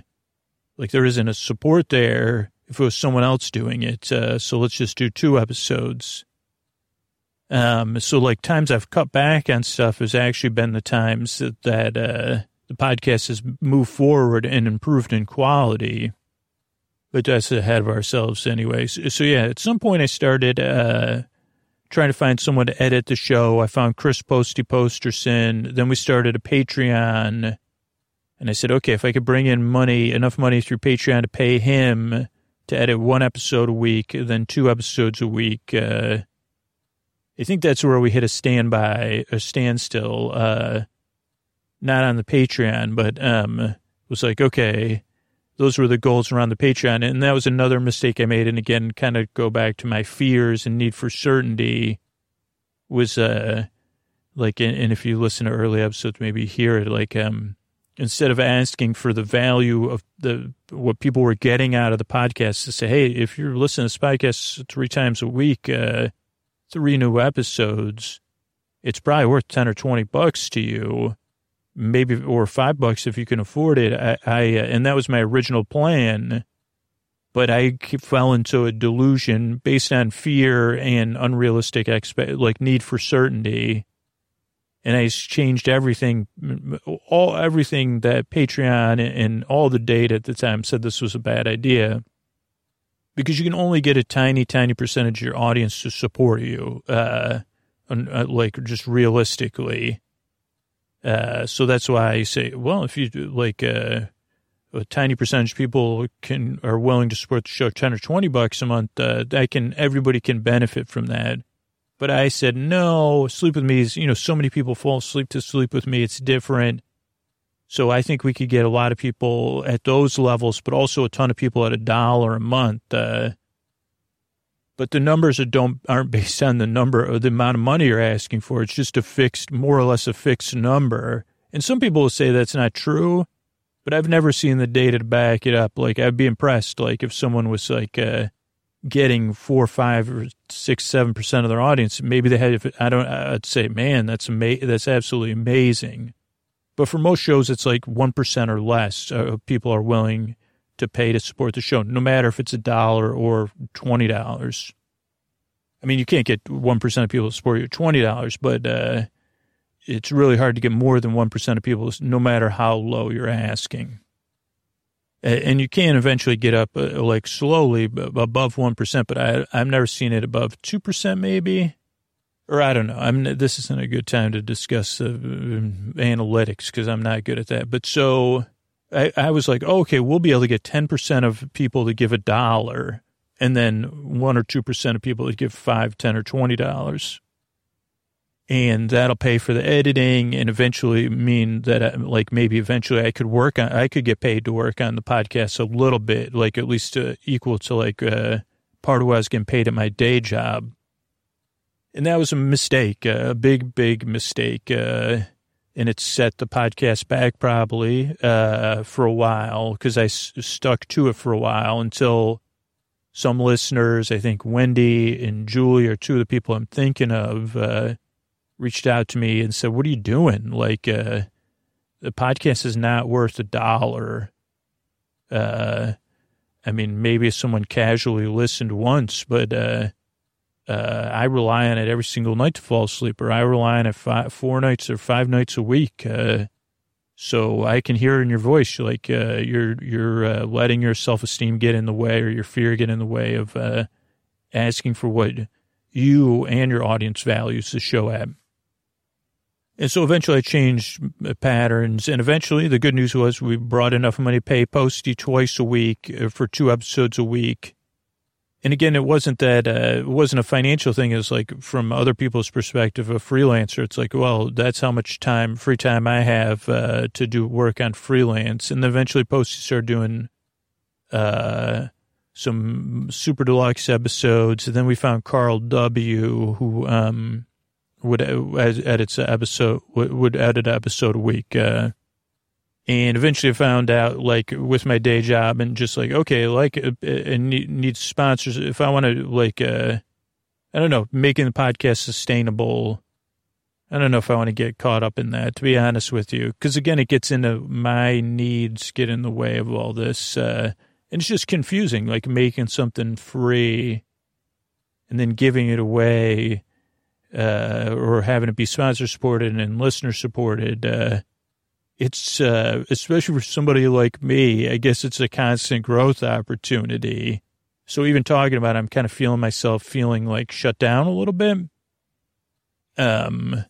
like there isn't a support there if it was someone else doing it. Uh so let's just do two episodes um, so like times I've cut back on stuff has actually been the times that, that uh, the podcast has moved forward and improved in quality. But that's ahead of ourselves anyways. So yeah, at some point I started, uh, trying to find someone to edit the show. I found Chris Posty Posterson. Then we started a Patreon. And I said, okay, if I could bring in money, enough money through Patreon to pay him to edit one episode a week, then two episodes a week, uh, I think that's where we hit a standby, a standstill, uh, not on the Patreon, but um, it was like, okay, those were the goals around the Patreon. And that was another mistake I made. And again, kind of go back to my fears and need for certainty was, uh, like, and if you listen to early episodes, maybe hear it, like, um, instead of asking for the value of the, what people were getting out of the podcast to say, Hey, if you're listening to this podcast three times a week, uh, three new episodes, it's probably worth 10 or 20 bucks to you, maybe, or five bucks if you can afford it. I, I uh, and that was my original plan, but I fell into a delusion based on fear and unrealistic expect, like need for certainty. And I changed everything, all everything that Patreon and all the data at the time said this was a bad idea because you can only get a tiny, tiny percentage of your audience to support you, uh, uh, like just realistically. Uh, so that's why I say, well, if you like, uh, a tiny percentage of people can are willing to support the show 10 or 20 bucks a month, uh, I can, everybody can benefit from that. But I said, no, sleep with me is, you know, so many people fall asleep to sleep with me. It's different. So I think we could get a lot of people at those levels, but also a ton of people at a dollar a month. Uh, but the numbers are don't aren't based on the number or the amount of money you're asking for. It's just a fixed, more or less a fixed number. And some people will say that's not true, but I've never seen the data to back it up. Like I'd be impressed, like if someone was like uh, getting four, five, or six, seven percent of their audience, maybe they had. I don't. I'd say, man, that's ama- That's absolutely amazing. But for most shows, it's like 1% or less of people are willing to pay to support the show, no matter if it's a dollar or twenty dollars. I mean, you can't get one percent of people to support you at twenty dollars, but uh, it's really hard to get more than one percent of people, no matter how low you're asking. And you can eventually get up uh, like slowly above one percent, but I I've never seen it above two percent, maybe or I don't know. I'm this isn't a good time to discuss uh, analytics because I'm not good at that. But so I, I was like, oh, okay, we'll be able to get 10% of people to give a dollar and then one or 2% of people to give five, 10 or $20. And that'll pay for the editing and eventually mean that uh, like maybe eventually I could work on, I could get paid to work on the podcast a little bit, like at least uh, equal to like uh, part of what I was getting paid at my day job and that was a mistake, a big, big mistake. Uh, and it set the podcast back probably uh, for a while because I s- stuck to it for a while until some listeners, I think Wendy and Julie are two of the people I'm thinking of, uh, reached out to me and said, What are you doing? Like, uh, the podcast is not worth a dollar. Uh, I mean, maybe someone casually listened once, but uh, uh, I rely on it every single night to fall asleep, or I rely on it five, four nights or five nights a week. Uh, so I can hear in your voice, like uh, you're you're uh, letting your self esteem get in the way, or your fear get in the way of uh, asking for what you and your audience values the show at. And so eventually I changed patterns. And eventually the good news was we brought enough money to pay Posty twice a week uh, for two episodes a week and again, it wasn't that uh, it wasn't a financial thing. It was like from other people's perspective, a freelancer. It's like, well, that's how much time, free time I have uh, to do work on freelance. And eventually, Posty started doing uh, some super deluxe episodes. And then we found Carl W, who um, would uh, edit episode would edit episode a week. Uh, and eventually I found out, like, with my day job and just like, okay, like, uh, and need, need sponsors. If I want to, like, uh, I don't know, making the podcast sustainable. I don't know if I want to get caught up in that, to be honest with you. Because again, it gets into my needs, get in the way of all this. Uh, and it's just confusing, like making something free and then giving it away uh, or having it be sponsor supported and listener supported. Uh, it's uh, especially for somebody like me, I guess it's a constant growth opportunity. So even talking about, it, I'm kind of feeling myself feeling like shut down a little bit. Um,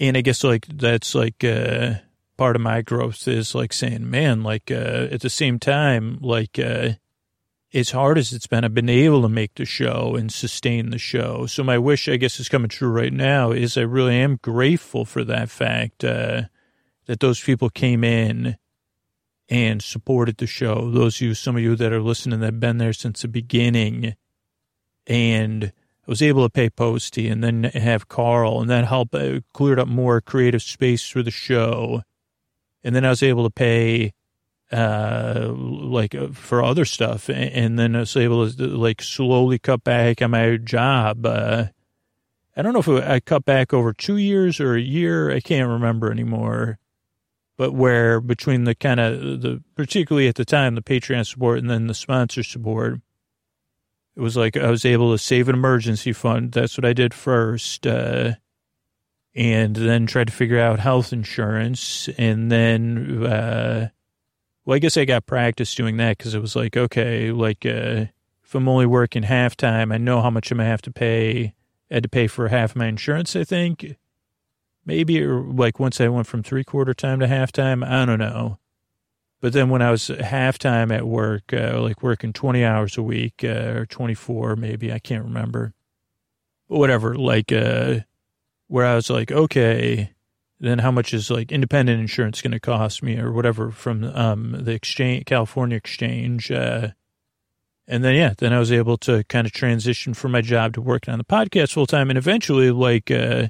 and I guess like that's like uh, part of my growth is like saying, man, like uh, at the same time, like uh, as hard as it's been, I've been able to make the show and sustain the show. So my wish, I guess, is coming true right now. Is I really am grateful for that fact. Uh, that those people came in and supported the show. Those of you, some of you that are listening that have been there since the beginning. And I was able to pay Posty and then have Carl, and that helped uh, cleared up more creative space for the show. And then I was able to pay uh like uh, for other stuff and then I was able to like slowly cut back on my job uh I don't know if I cut back over 2 years or a year I can't remember anymore but where between the kind of the particularly at the time the Patreon support and then the sponsor support, it was like I was able to save an emergency fund. That's what I did first, uh, and then tried to figure out health insurance, and then uh, well, I guess I got practice doing that because it was like okay, like uh, if I'm only working half time, I know how much I'm gonna have to pay. I had to pay for half my insurance, I think maybe like once I went from three quarter time to halftime. I don't know. But then when I was halftime at work, uh, like working 20 hours a week uh, or 24, maybe, I can't remember. But whatever, like, uh, where I was like, okay, then how much is like independent insurance going to cost me or whatever from um, the exchange, California exchange. Uh, and then, yeah, then I was able to kind of transition from my job to working on the podcast full time. And eventually, like, uh,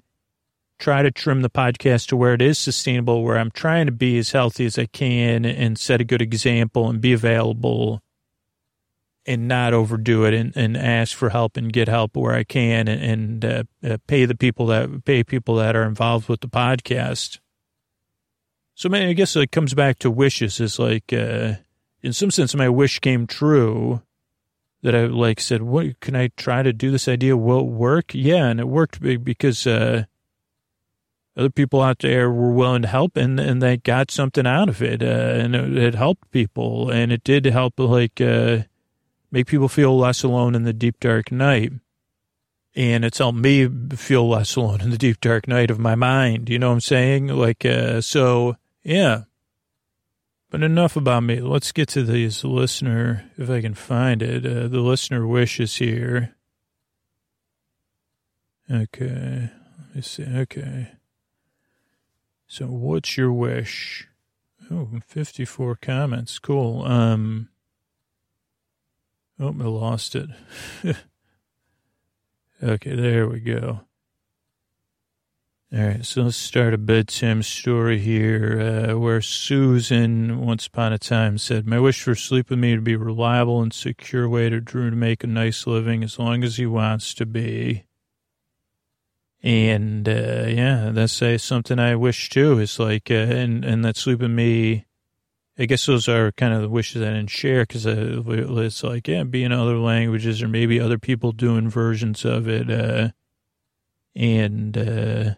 try to trim the podcast to where it is sustainable, where I'm trying to be as healthy as I can and set a good example and be available and not overdo it and, and ask for help and get help where I can and, and uh, uh, pay the people that pay people that are involved with the podcast. So man, I guess it comes back to wishes is like, uh, in some sense, my wish came true that I like said, what can I try to do this idea? Will it work? Yeah. And it worked because, uh, other people out there were willing to help and, and they got something out of it. Uh, and it, it, helped people and it did help like, uh, make people feel less alone in the deep dark night. And it's helped me feel less alone in the deep dark night of my mind. You know what I'm saying? Like, uh, so yeah. But enough about me. Let's get to this listener, if I can find it. Uh, the listener wishes here. Okay. Let me see. Okay. So what's your wish? Oh, 54 comments. Cool. Um, oh, I lost it. okay, there we go. All right, so let's start a bedtime story here uh, where Susan, once upon a time, said, My wish for sleep with me to be a reliable and secure way to Drew to make a nice living as long as he wants to be. And uh, yeah, that's uh, something I wish too. It's like, uh, and, and that sleep me, I guess those are kind of the wishes I didn't share because it's like, yeah, be in other languages or maybe other people doing versions of it. Uh, and, uh,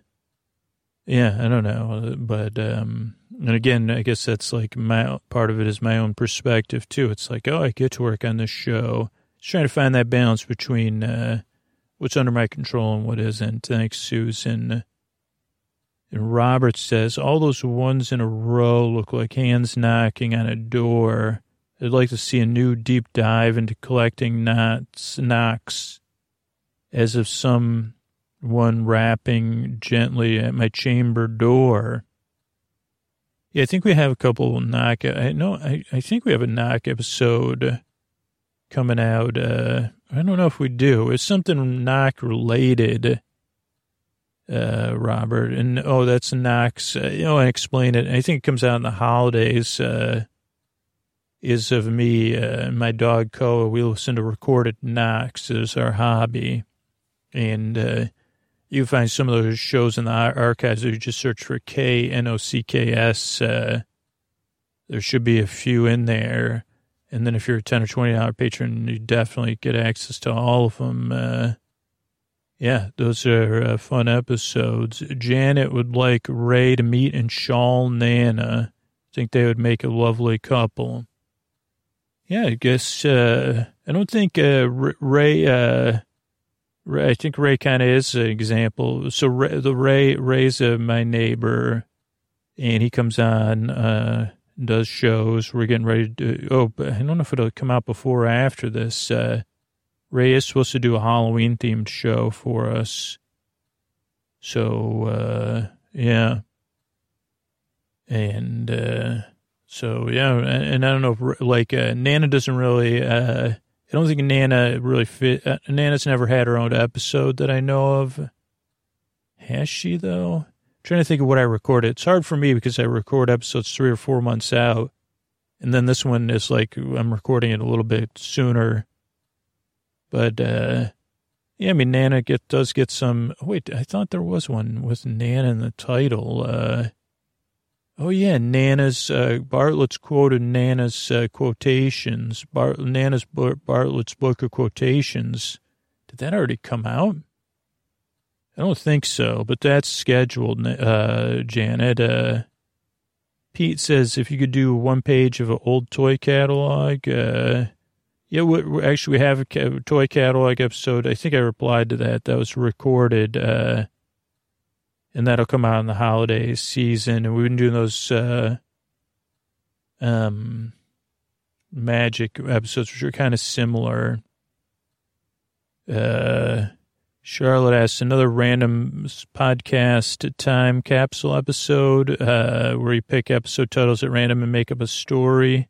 yeah, I don't know, but um, and again, I guess that's like my part of it is my own perspective too. It's like, oh, I get to work on this show. Just trying to find that balance between uh, what's under my control and what isn't. Thanks, Susan. And Robert says all those ones in a row look like hands knocking on a door. I'd like to see a new deep dive into collecting knots, knocks, as if some one rapping gently at my chamber door. Yeah, I think we have a couple knock. I know. I, I think we have a knock episode coming out. Uh, I don't know if we do. It's something knock related. Uh, Robert, and oh, that's Knox. Uh, you know, I explain it. I think it comes out in the holidays. Uh, is of me uh, and my dog Koa. We listen to recorded knocks as our hobby, and uh, you find some of those shows in the archives. You just search for K N O C K S, uh, there should be a few in there. And then if you're a ten or twenty dollar patron, you definitely get access to all of them. Uh, yeah, those are uh, fun episodes. Janet would like Ray to meet and Shawl Nana. I think they would make a lovely couple. Yeah, I guess uh, I don't think uh, Ray uh, I think Ray kind of is an example. So Ray, the Ray Ray's uh, my neighbor, and he comes on, does shows. We're getting ready to. Oh, I don't know if it'll come out before or after this. Uh, Ray is supposed to do a Halloween themed show for us. So uh, yeah, and uh, so yeah, and, and I don't know if like uh, Nana doesn't really. Uh, I don't think Nana really fit. Uh, Nana's never had her own episode that I know of. Has she though? Trying to think of what I recorded. It's hard for me because I record episodes three or four months out, and then this one is like I'm recording it a little bit sooner. But uh, yeah, I mean Nana get does get some. Wait, I thought there was one with Nana in the title. Uh, Oh yeah, Nana's uh, Bartlett's quoted Nana's uh, quotations. Bart, Nana's Bartlett's book of quotations. Did that already come out? I don't think so, but that's scheduled. Uh, Janet. Uh, Pete says if you could do one page of an old toy catalog. Uh, yeah, we, actually, we have a toy catalog episode. I think I replied to that. That was recorded. Uh, and that'll come out in the holiday season. And we've been doing those uh, um, magic episodes, which are kind of similar. Uh, Charlotte asks another random podcast time capsule episode uh, where you pick episode titles at random and make up a story.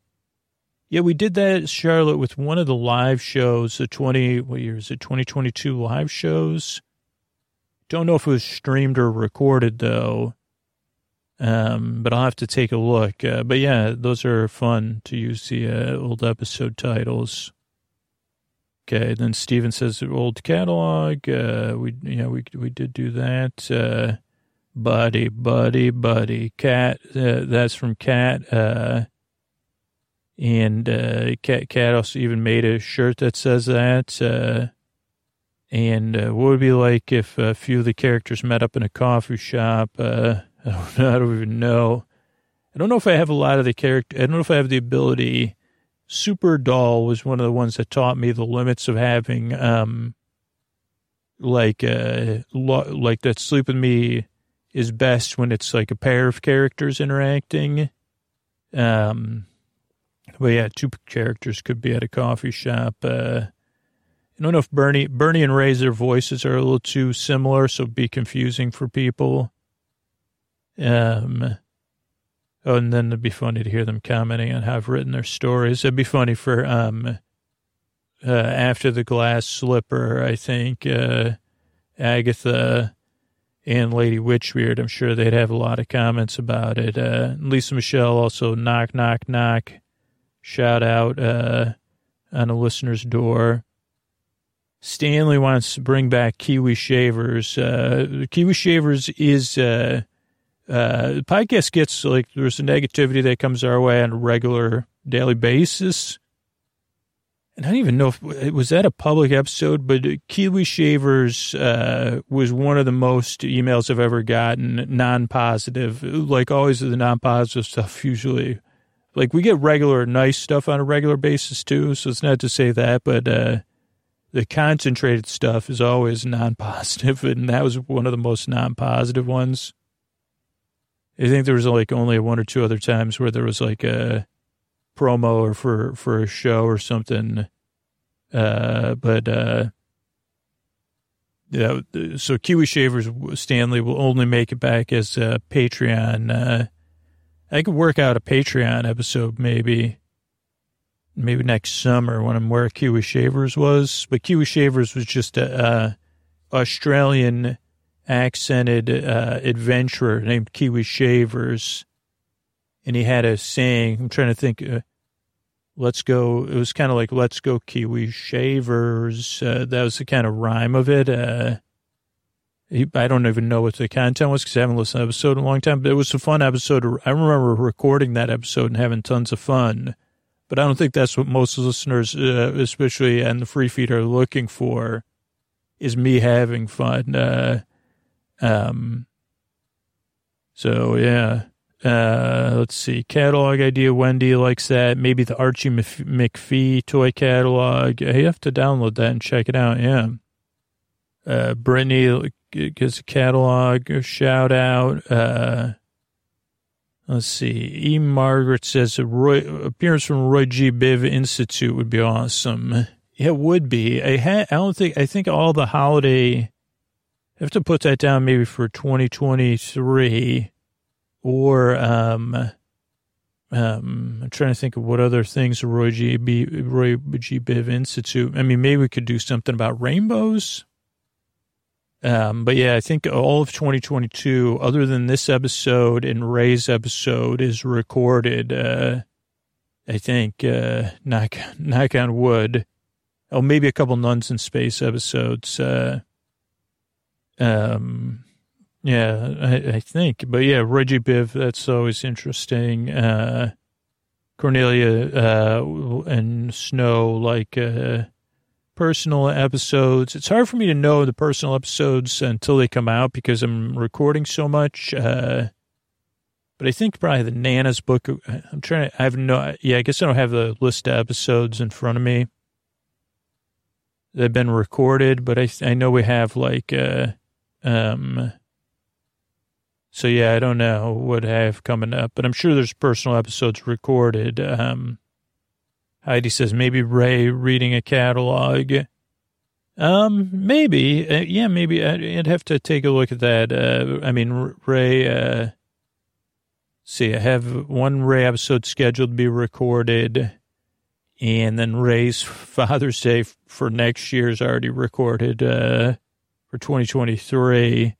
Yeah, we did that, Charlotte, with one of the live shows, the 20, what year is it, 2022 live shows don't know if it was streamed or recorded though. Um, but I'll have to take a look. Uh, but yeah, those are fun to use the uh, old episode titles. Okay, then Steven says old catalog. Uh, we yeah we we did do that. Uh, buddy, buddy, buddy, cat. Uh, that's from Cat. Uh, And uh, Cat, Cat also even made a shirt that says that. Uh, and uh, what would be like if a few of the characters met up in a coffee shop? Uh, I, don't, I don't even know. I don't know if I have a lot of the character. I don't know if I have the ability. Super Doll was one of the ones that taught me the limits of having, um, like, uh, lo- like that sleep with me is best when it's like a pair of characters interacting. Um, but yeah, two characters could be at a coffee shop. Uh, I don't know if Bernie, Bernie and Ray's their voices are a little too similar, so it'd be confusing for people. Um, oh, and then it'd be funny to hear them commenting on how I've written their stories. It'd be funny for um, uh, after the glass slipper. I think uh, Agatha and Lady Witchbeard. I'm sure they'd have a lot of comments about it. Uh, Lisa Michelle also knock, knock, knock. Shout out uh, on a listener's door. Stanley wants to bring back Kiwi Shavers. Uh, Kiwi Shavers is uh, the podcast gets like there's a negativity that comes our way on a regular daily basis. And I don't even know if it was that a public episode, but Kiwi Shavers uh, was one of the most emails I've ever gotten, non-positive. Like always, the non-positive stuff usually, like we get regular nice stuff on a regular basis too. So it's not to say that, but uh, the concentrated stuff is always non-positive, and that was one of the most non-positive ones. I think there was like only one or two other times where there was like a promo or for for a show or something. Uh, but uh, yeah, so Kiwi Shavers Stanley will only make it back as a Patreon. Uh, I could work out a Patreon episode maybe, maybe next summer when I'm where Kiwi Shavers was. But Kiwi Shavers was just a Australian accented uh, adventurer named Kiwi Shavers, and he had a saying. I'm trying to think. Uh, let's go. It was kind of like let's go Kiwi Shavers. Uh, that was the kind of rhyme of it. Uh, I don't even know what the content was because I haven't listened to the episode in a long time. But it was a fun episode. I remember recording that episode and having tons of fun. But I don't think that's what most listeners, uh, especially on the free feed, are looking for. Is me having fun. Um. So yeah. Uh, let's see. Catalog idea. Wendy likes that. Maybe the Archie McPhee toy catalog. You have to download that and check it out. Yeah. Uh, Brittany gives a catalog. A shout out. Uh, let's see. E. Margaret says a Roy, appearance from Roy G. Biv Institute would be awesome. It would be. I had. I don't think. I think all the holiday. Have to put that down maybe for 2023 or um, um, I'm trying to think of what other things Roy G. B, Roy G. Biv Institute. I mean, maybe we could do something about rainbows. Um, but yeah, I think all of 2022, other than this episode and Ray's episode, is recorded. Uh, I think uh, knock knock on wood. Oh, maybe a couple nuns in space episodes. Uh, um, yeah, I, I, think. But yeah, Roy G. Biv, that's always interesting. Uh, Cornelia uh, and Snow, like uh, personal episodes. It's hard for me to know the personal episodes until they come out because I'm recording so much. Uh, but I think probably the Nana's book. I'm trying to, I have no, yeah, I guess I don't have the list of episodes in front of me. They've been recorded, but I, I know we have like, uh, um, so yeah, I don't know what I have coming up, but I'm sure there's personal episodes recorded. Um, Heidi says maybe Ray reading a catalog. Um, maybe, uh, yeah, maybe I'd have to take a look at that. Uh, I mean, Ray, uh, see, I have one Ray episode scheduled to be recorded, and then Ray's Father's Day for next year is already recorded, uh, for 2023.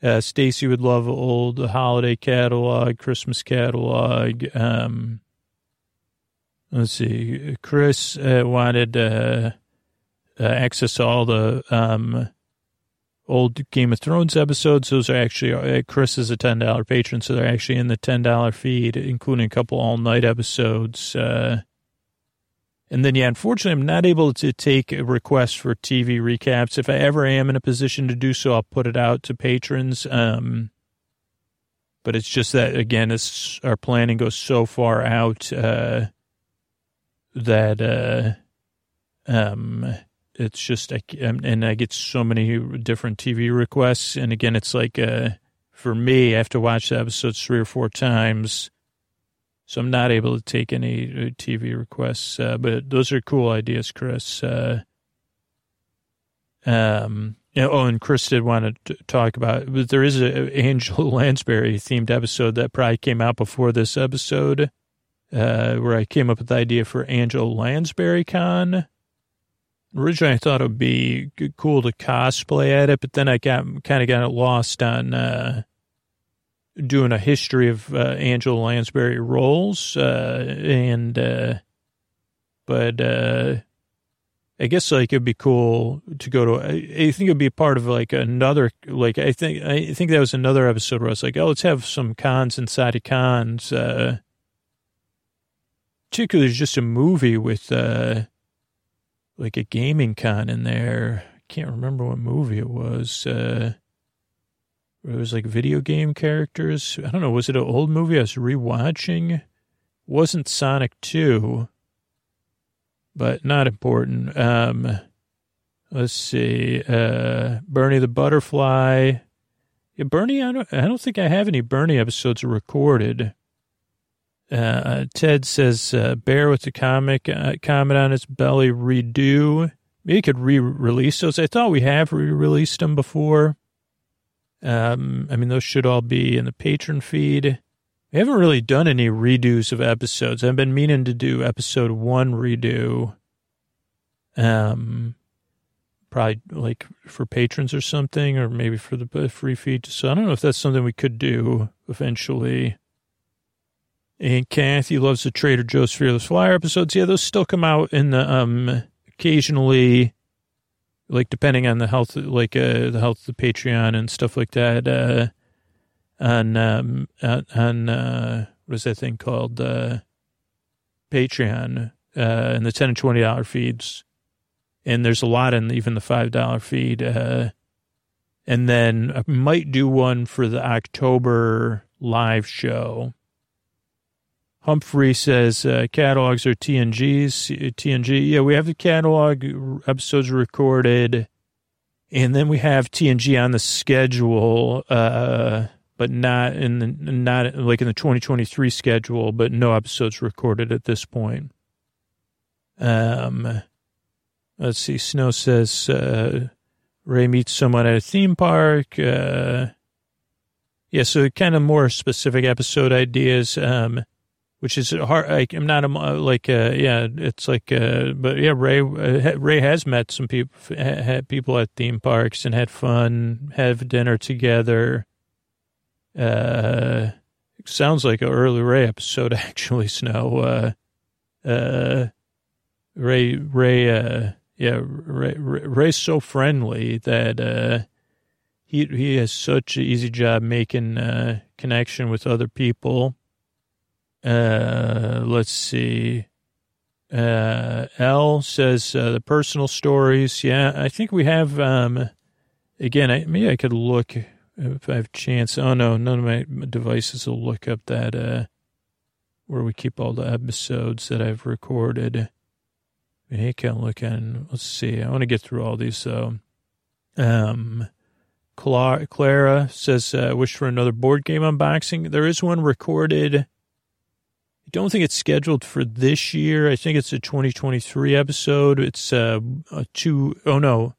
Uh, Stacy would love old holiday catalog, Christmas catalog. Um, let's see. Chris uh, wanted uh, uh access to all the um, old Game of Thrones episodes. Those are actually, uh, Chris is a $10 patron, so they're actually in the $10 feed, including a couple all night episodes. Uh, and then, yeah, unfortunately, I'm not able to take requests for TV recaps. If I ever am in a position to do so, I'll put it out to patrons. Um, but it's just that, again, this, our planning goes so far out uh, that uh, um, it's just, I, and I get so many different TV requests. And again, it's like, uh, for me, I have to watch the episodes three or four times so I'm not able to take any uh, TV requests, uh, but those are cool ideas, Chris. Uh, um, you know, oh, and Chris did want to talk about, but there is a Angela Lansbury themed episode that probably came out before this episode, uh, where I came up with the idea for Angela Lansbury Con. Originally, I thought it would be cool to cosplay at it, but then I got kind of got lost on uh, doing a history of uh, Angela Lansbury roles, uh, and uh, but uh, I guess like it'd be cool to go to. I, I think it'd be part of like another like I think I think that was another episode where I was like, oh, let's have some cons inside of cons. Uh, particularly, there's just a movie with uh, like a gaming con in there. I can't remember what movie it was. Uh, it was like video game characters. I don't know. Was it an old movie I was rewatching? Wasn't Sonic 2, but not important. Um, let's see. Uh, Bernie the Butterfly. Yeah, Bernie, I don't, I don't think I have any Bernie episodes recorded. Uh, Ted says, uh, Bear with the comic, uh, comment on its belly redo. Maybe could re-release those. I thought we have re-released them before. Um, I mean, those should all be in the patron feed. We haven't really done any redos of episodes. I've been meaning to do episode one redo. Um, probably like for patrons or something, or maybe for the free feed. So I don't know if that's something we could do eventually. And Kathy loves the Trader Joe's Fearless Flyer episodes. Yeah, those still come out in the um occasionally like depending on the health, like uh, the health of the Patreon and stuff like that. Uh, on um, on uh, what is that thing called? Uh, Patreon uh, and the ten and twenty dollar feeds, and there's a lot in even the five dollar feed. Uh, and then I might do one for the October live show Humphrey says uh, catalogs are TNGs. TNG, yeah, we have the catalog episodes recorded, and then we have TNG on the schedule, uh, but not in the not like in the 2023 schedule, but no episodes recorded at this point. Um, let's see. Snow says uh, Ray meets someone at a theme park. Uh, yeah, so kind of more specific episode ideas. Um, which is hard. I'm not a, like, uh, yeah, it's like, uh, but yeah, Ray, uh, Ray has met some people, had people at theme parks and had fun, have dinner together. Uh, sounds like an early Ray episode, actually, Snow. Uh, uh, Ray, Ray, uh, yeah, Ray, Ray's so friendly that, uh, he, he has such an easy job making, uh, connection with other people uh, let's see. Uh, L says uh, the personal stories. Yeah, I think we have. Um, again, I, maybe I could look if I have chance. Oh no, none of my devices will look up that uh, where we keep all the episodes that I've recorded. I can't look in. Let's see. I want to get through all these. So, um, Clara says, uh, "Wish for another board game unboxing." There is one recorded I don't think it's scheduled for this year. I think it's a 2023 episode. It's uh, a two, oh no,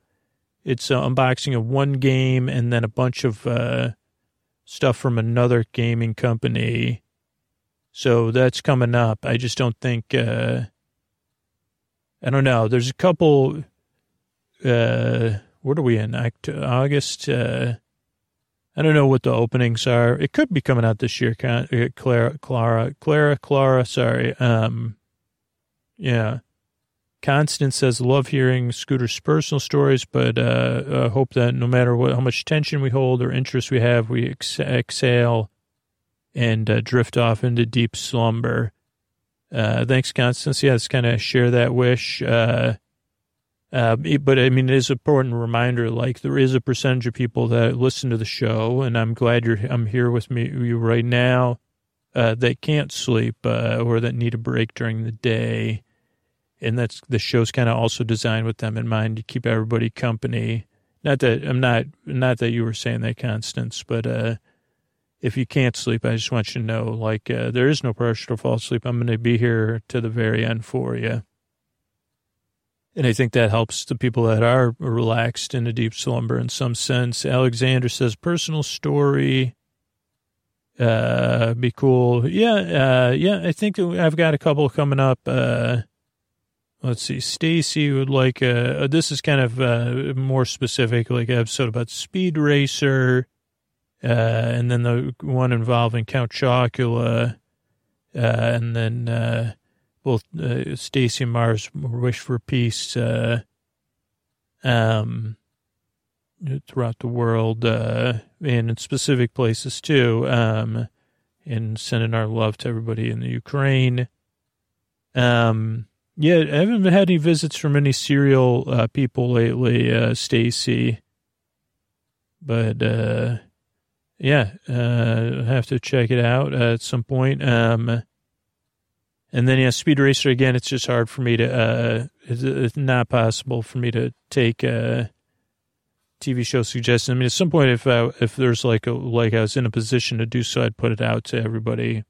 it's unboxing of one game and then a bunch of uh, stuff from another gaming company. So that's coming up. I just don't think, uh, I don't know. There's a couple, uh, what are we in? August? Uh, I don't know what the openings are. It could be coming out this year. Uh, Clara, Clara, Clara, Clara. Sorry. Um, yeah, Constance says, love hearing Scooter's personal stories, but uh, uh, hope that no matter what, how much tension we hold or interest we have, we ex- exhale and uh, drift off into deep slumber. Uh, thanks, Constance. Yeah, let's kind of share that wish. Uh, uh, but I mean, it is an important reminder. Like there is a percentage of people that listen to the show, and I'm glad you're I'm here with me you right now. Uh, that can't sleep uh, or that need a break during the day, and that's the show's kind of also designed with them in mind to keep everybody company. Not that I'm not not that you were saying that, Constance, but uh, if you can't sleep, I just want you to know, like uh, there is no pressure to fall asleep. I'm going to be here to the very end for you. And I think that helps the people that are relaxed in a deep slumber in some sense. Alexander says, personal story. Uh, be cool. Yeah. Uh, yeah. I think I've got a couple coming up. Uh, let's see. Stacy would like, uh, this is kind of, uh, more specific, like episode about Speed Racer. Uh, and then the one involving Count Chocula. Uh, and then, uh, both uh, Stacy and Mars wish for peace uh, um, throughout the world uh, and in specific places too. Um, and sending our love to everybody in the Ukraine. Um, yeah, I haven't had any visits from any serial uh, people lately, uh, Stacy. But uh, yeah, uh, have to check it out at some point. Um, and then, yeah, Speed Racer, again, it's just hard for me to, uh, it's, it's not possible for me to take a TV show suggestion. I mean, at some point, if I, if there's like a, like I was in a position to do so, I'd put it out to everybody.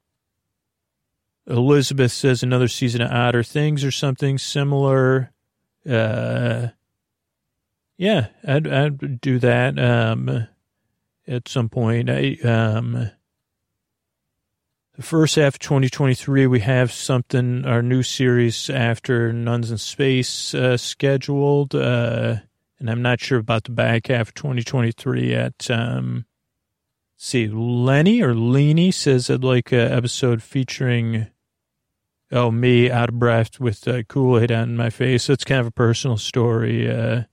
Elizabeth says another season of Odder Things or something similar. Uh, yeah, I'd, I'd do that, um, at some point. I, um, the first half of 2023, we have something, our new series after Nuns in Space uh, scheduled. Uh, and I'm not sure about the back half of 2023 yet. Um, see, Lenny or Lenny says I'd like an episode featuring, oh, me out of breath with uh, Kool-Aid on my face. That's kind of a personal story. Uh,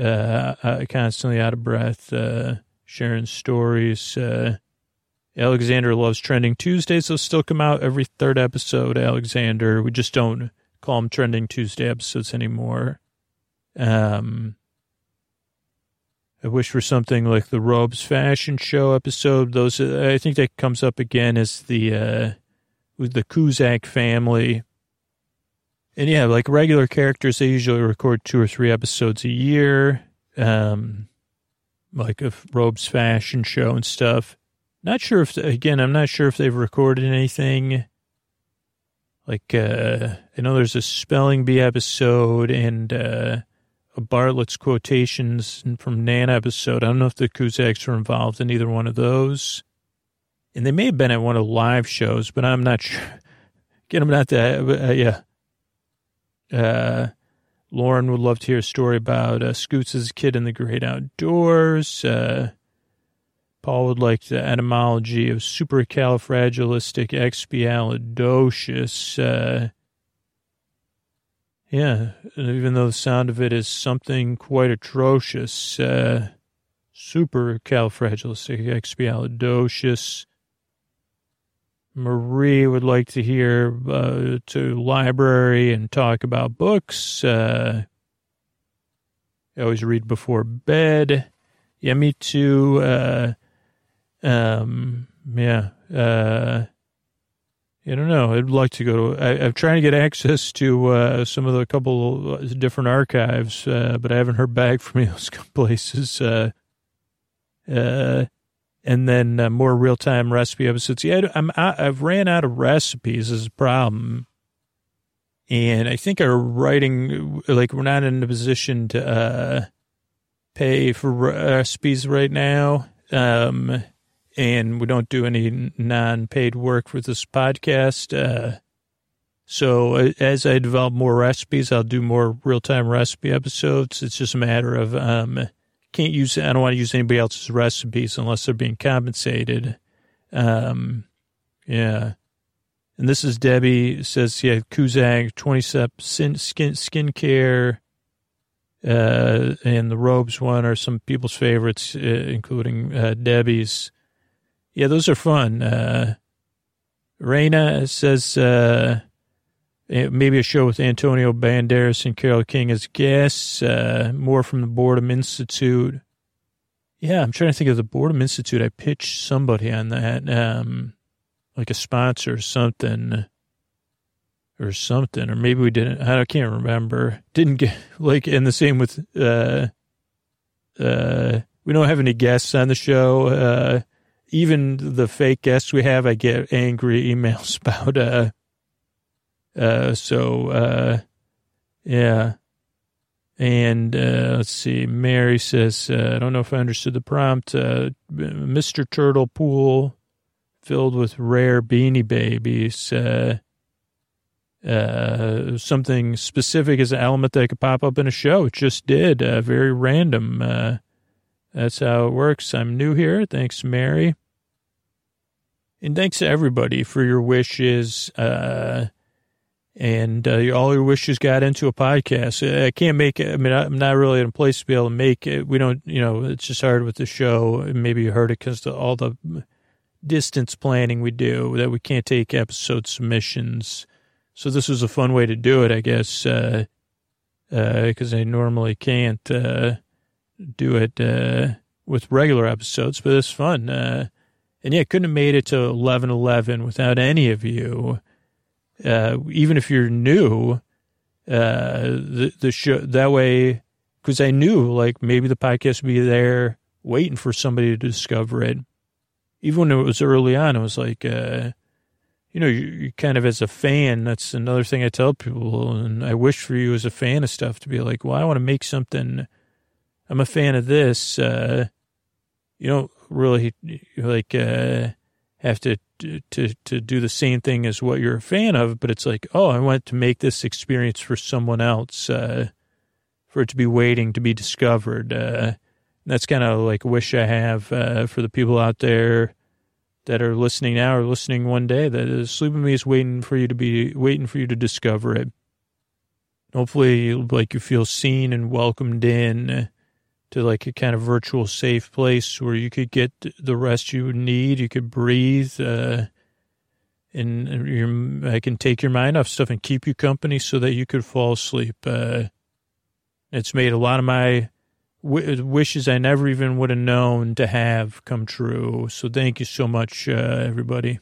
uh, uh constantly out of breath, uh, sharing stories. Uh, Alexander loves trending Tuesdays. They'll still come out every third episode. Alexander, we just don't call them trending Tuesday episodes anymore. Um, I wish for something like the Robes fashion show episode. Those, I think that comes up again as the, uh, with the Kuzak family. And yeah, like regular characters, they usually record two or three episodes a year. Um, like a Robes fashion show and stuff. Not sure if, again, I'm not sure if they've recorded anything. Like, uh, I know there's a spelling bee episode and, uh, a Bartlett's quotations from Nan episode. I don't know if the Kuzaks were involved in either one of those. And they may have been at one of the live shows, but I'm not sure. Again, I'm not that, uh, yeah. Uh, Lauren would love to hear a story about uh, Scoots' kid in the great outdoors. Uh, Paul would like the etymology of supercalifragilisticexpialidocious. Uh, yeah, even though the sound of it is something quite atrocious. Uh, supercalifragilisticexpialidocious. Marie would like to hear uh, to library and talk about books. Uh, I always read before bed. Yeah, me too. Uh, um, yeah. Uh, I don't know. I'd like to go to. I, am trying to get access to uh, some of the couple different archives, uh, but I haven't heard back from those places. Uh, uh, and then uh, more real time recipe episodes. Yeah, I'm. I've ran out of recipes as a problem, and I think our writing, like, we're not in a position to uh, pay for recipes right now. Um, and we don't do any non-paid work for this podcast. Uh, so uh, as I develop more recipes, I'll do more real-time recipe episodes. It's just a matter of um, can't use. I don't want to use anybody else's recipes unless they're being compensated. Um, yeah. And this is Debbie says, yeah, Kuzak, 20 step skin, skin, care, uh, and the robes one are some people's favorites, uh, including uh, Debbie's. Yeah, those are fun. Uh, Raina says uh, eh, maybe a show with Antonio Banderas and Carole King as guests. Uh, more from the Boredom Institute. Yeah, I'm trying to think of the Boredom Institute. I pitched somebody on that, um, like a sponsor or something or something, or maybe we didn't. I can't remember. Didn't get like, and the same with, uh, uh, we don't have any guests on the show. Uh, even the fake guests we have, I get angry emails about, uh, uh, so, uh, yeah. And, uh, let's see, Mary says, uh, I don't know if I understood the prompt, uh, Mr. Turtle pool filled with rare beanie babies, uh, uh, something specific is an element that could pop up in a show. It just did. Uh, very random. Uh, that's how it works. I'm new here. Thanks, Mary. And thanks to everybody for your wishes. Uh, and uh, all your wishes got into a podcast. I can't make it. I mean, I'm not really in a place to be able to make it. We don't, you know, it's just hard with the show. Maybe you heard it because all the distance planning we do that we can't take episode submissions so this was a fun way to do it, I guess, because uh, uh, I normally can't uh, do it uh, with regular episodes, but it's fun. Uh, and yeah, couldn't have made it to eleven eleven without any of you. Uh, even if you're new, the the show that way, because I knew like maybe the podcast would be there waiting for somebody to discover it. Even when it was early on, it was like you know, you, you kind of as a fan, that's another thing I tell people. And I wish for you as a fan of stuff to be like, well, I want to make something. I'm a fan of this. Uh, you don't really like, uh, have to, to, to do the same thing as what you're a fan of, but it's like, oh, I want to make this experience for someone else, uh, for it to be waiting to be discovered. Uh, that's kind of like a wish I have, uh, for the people out there that are listening now or listening one day that Sleep With Me is waiting for you to be waiting for you to discover it. Hopefully, like you feel seen and welcomed in to like a kind of virtual safe place where you could get the rest you need. You could breathe, uh, and I can take your mind off stuff and keep you company so that you could fall asleep. Uh, it's made a lot of my wishes I never even would have known to have come true. So thank you so much, uh, everybody.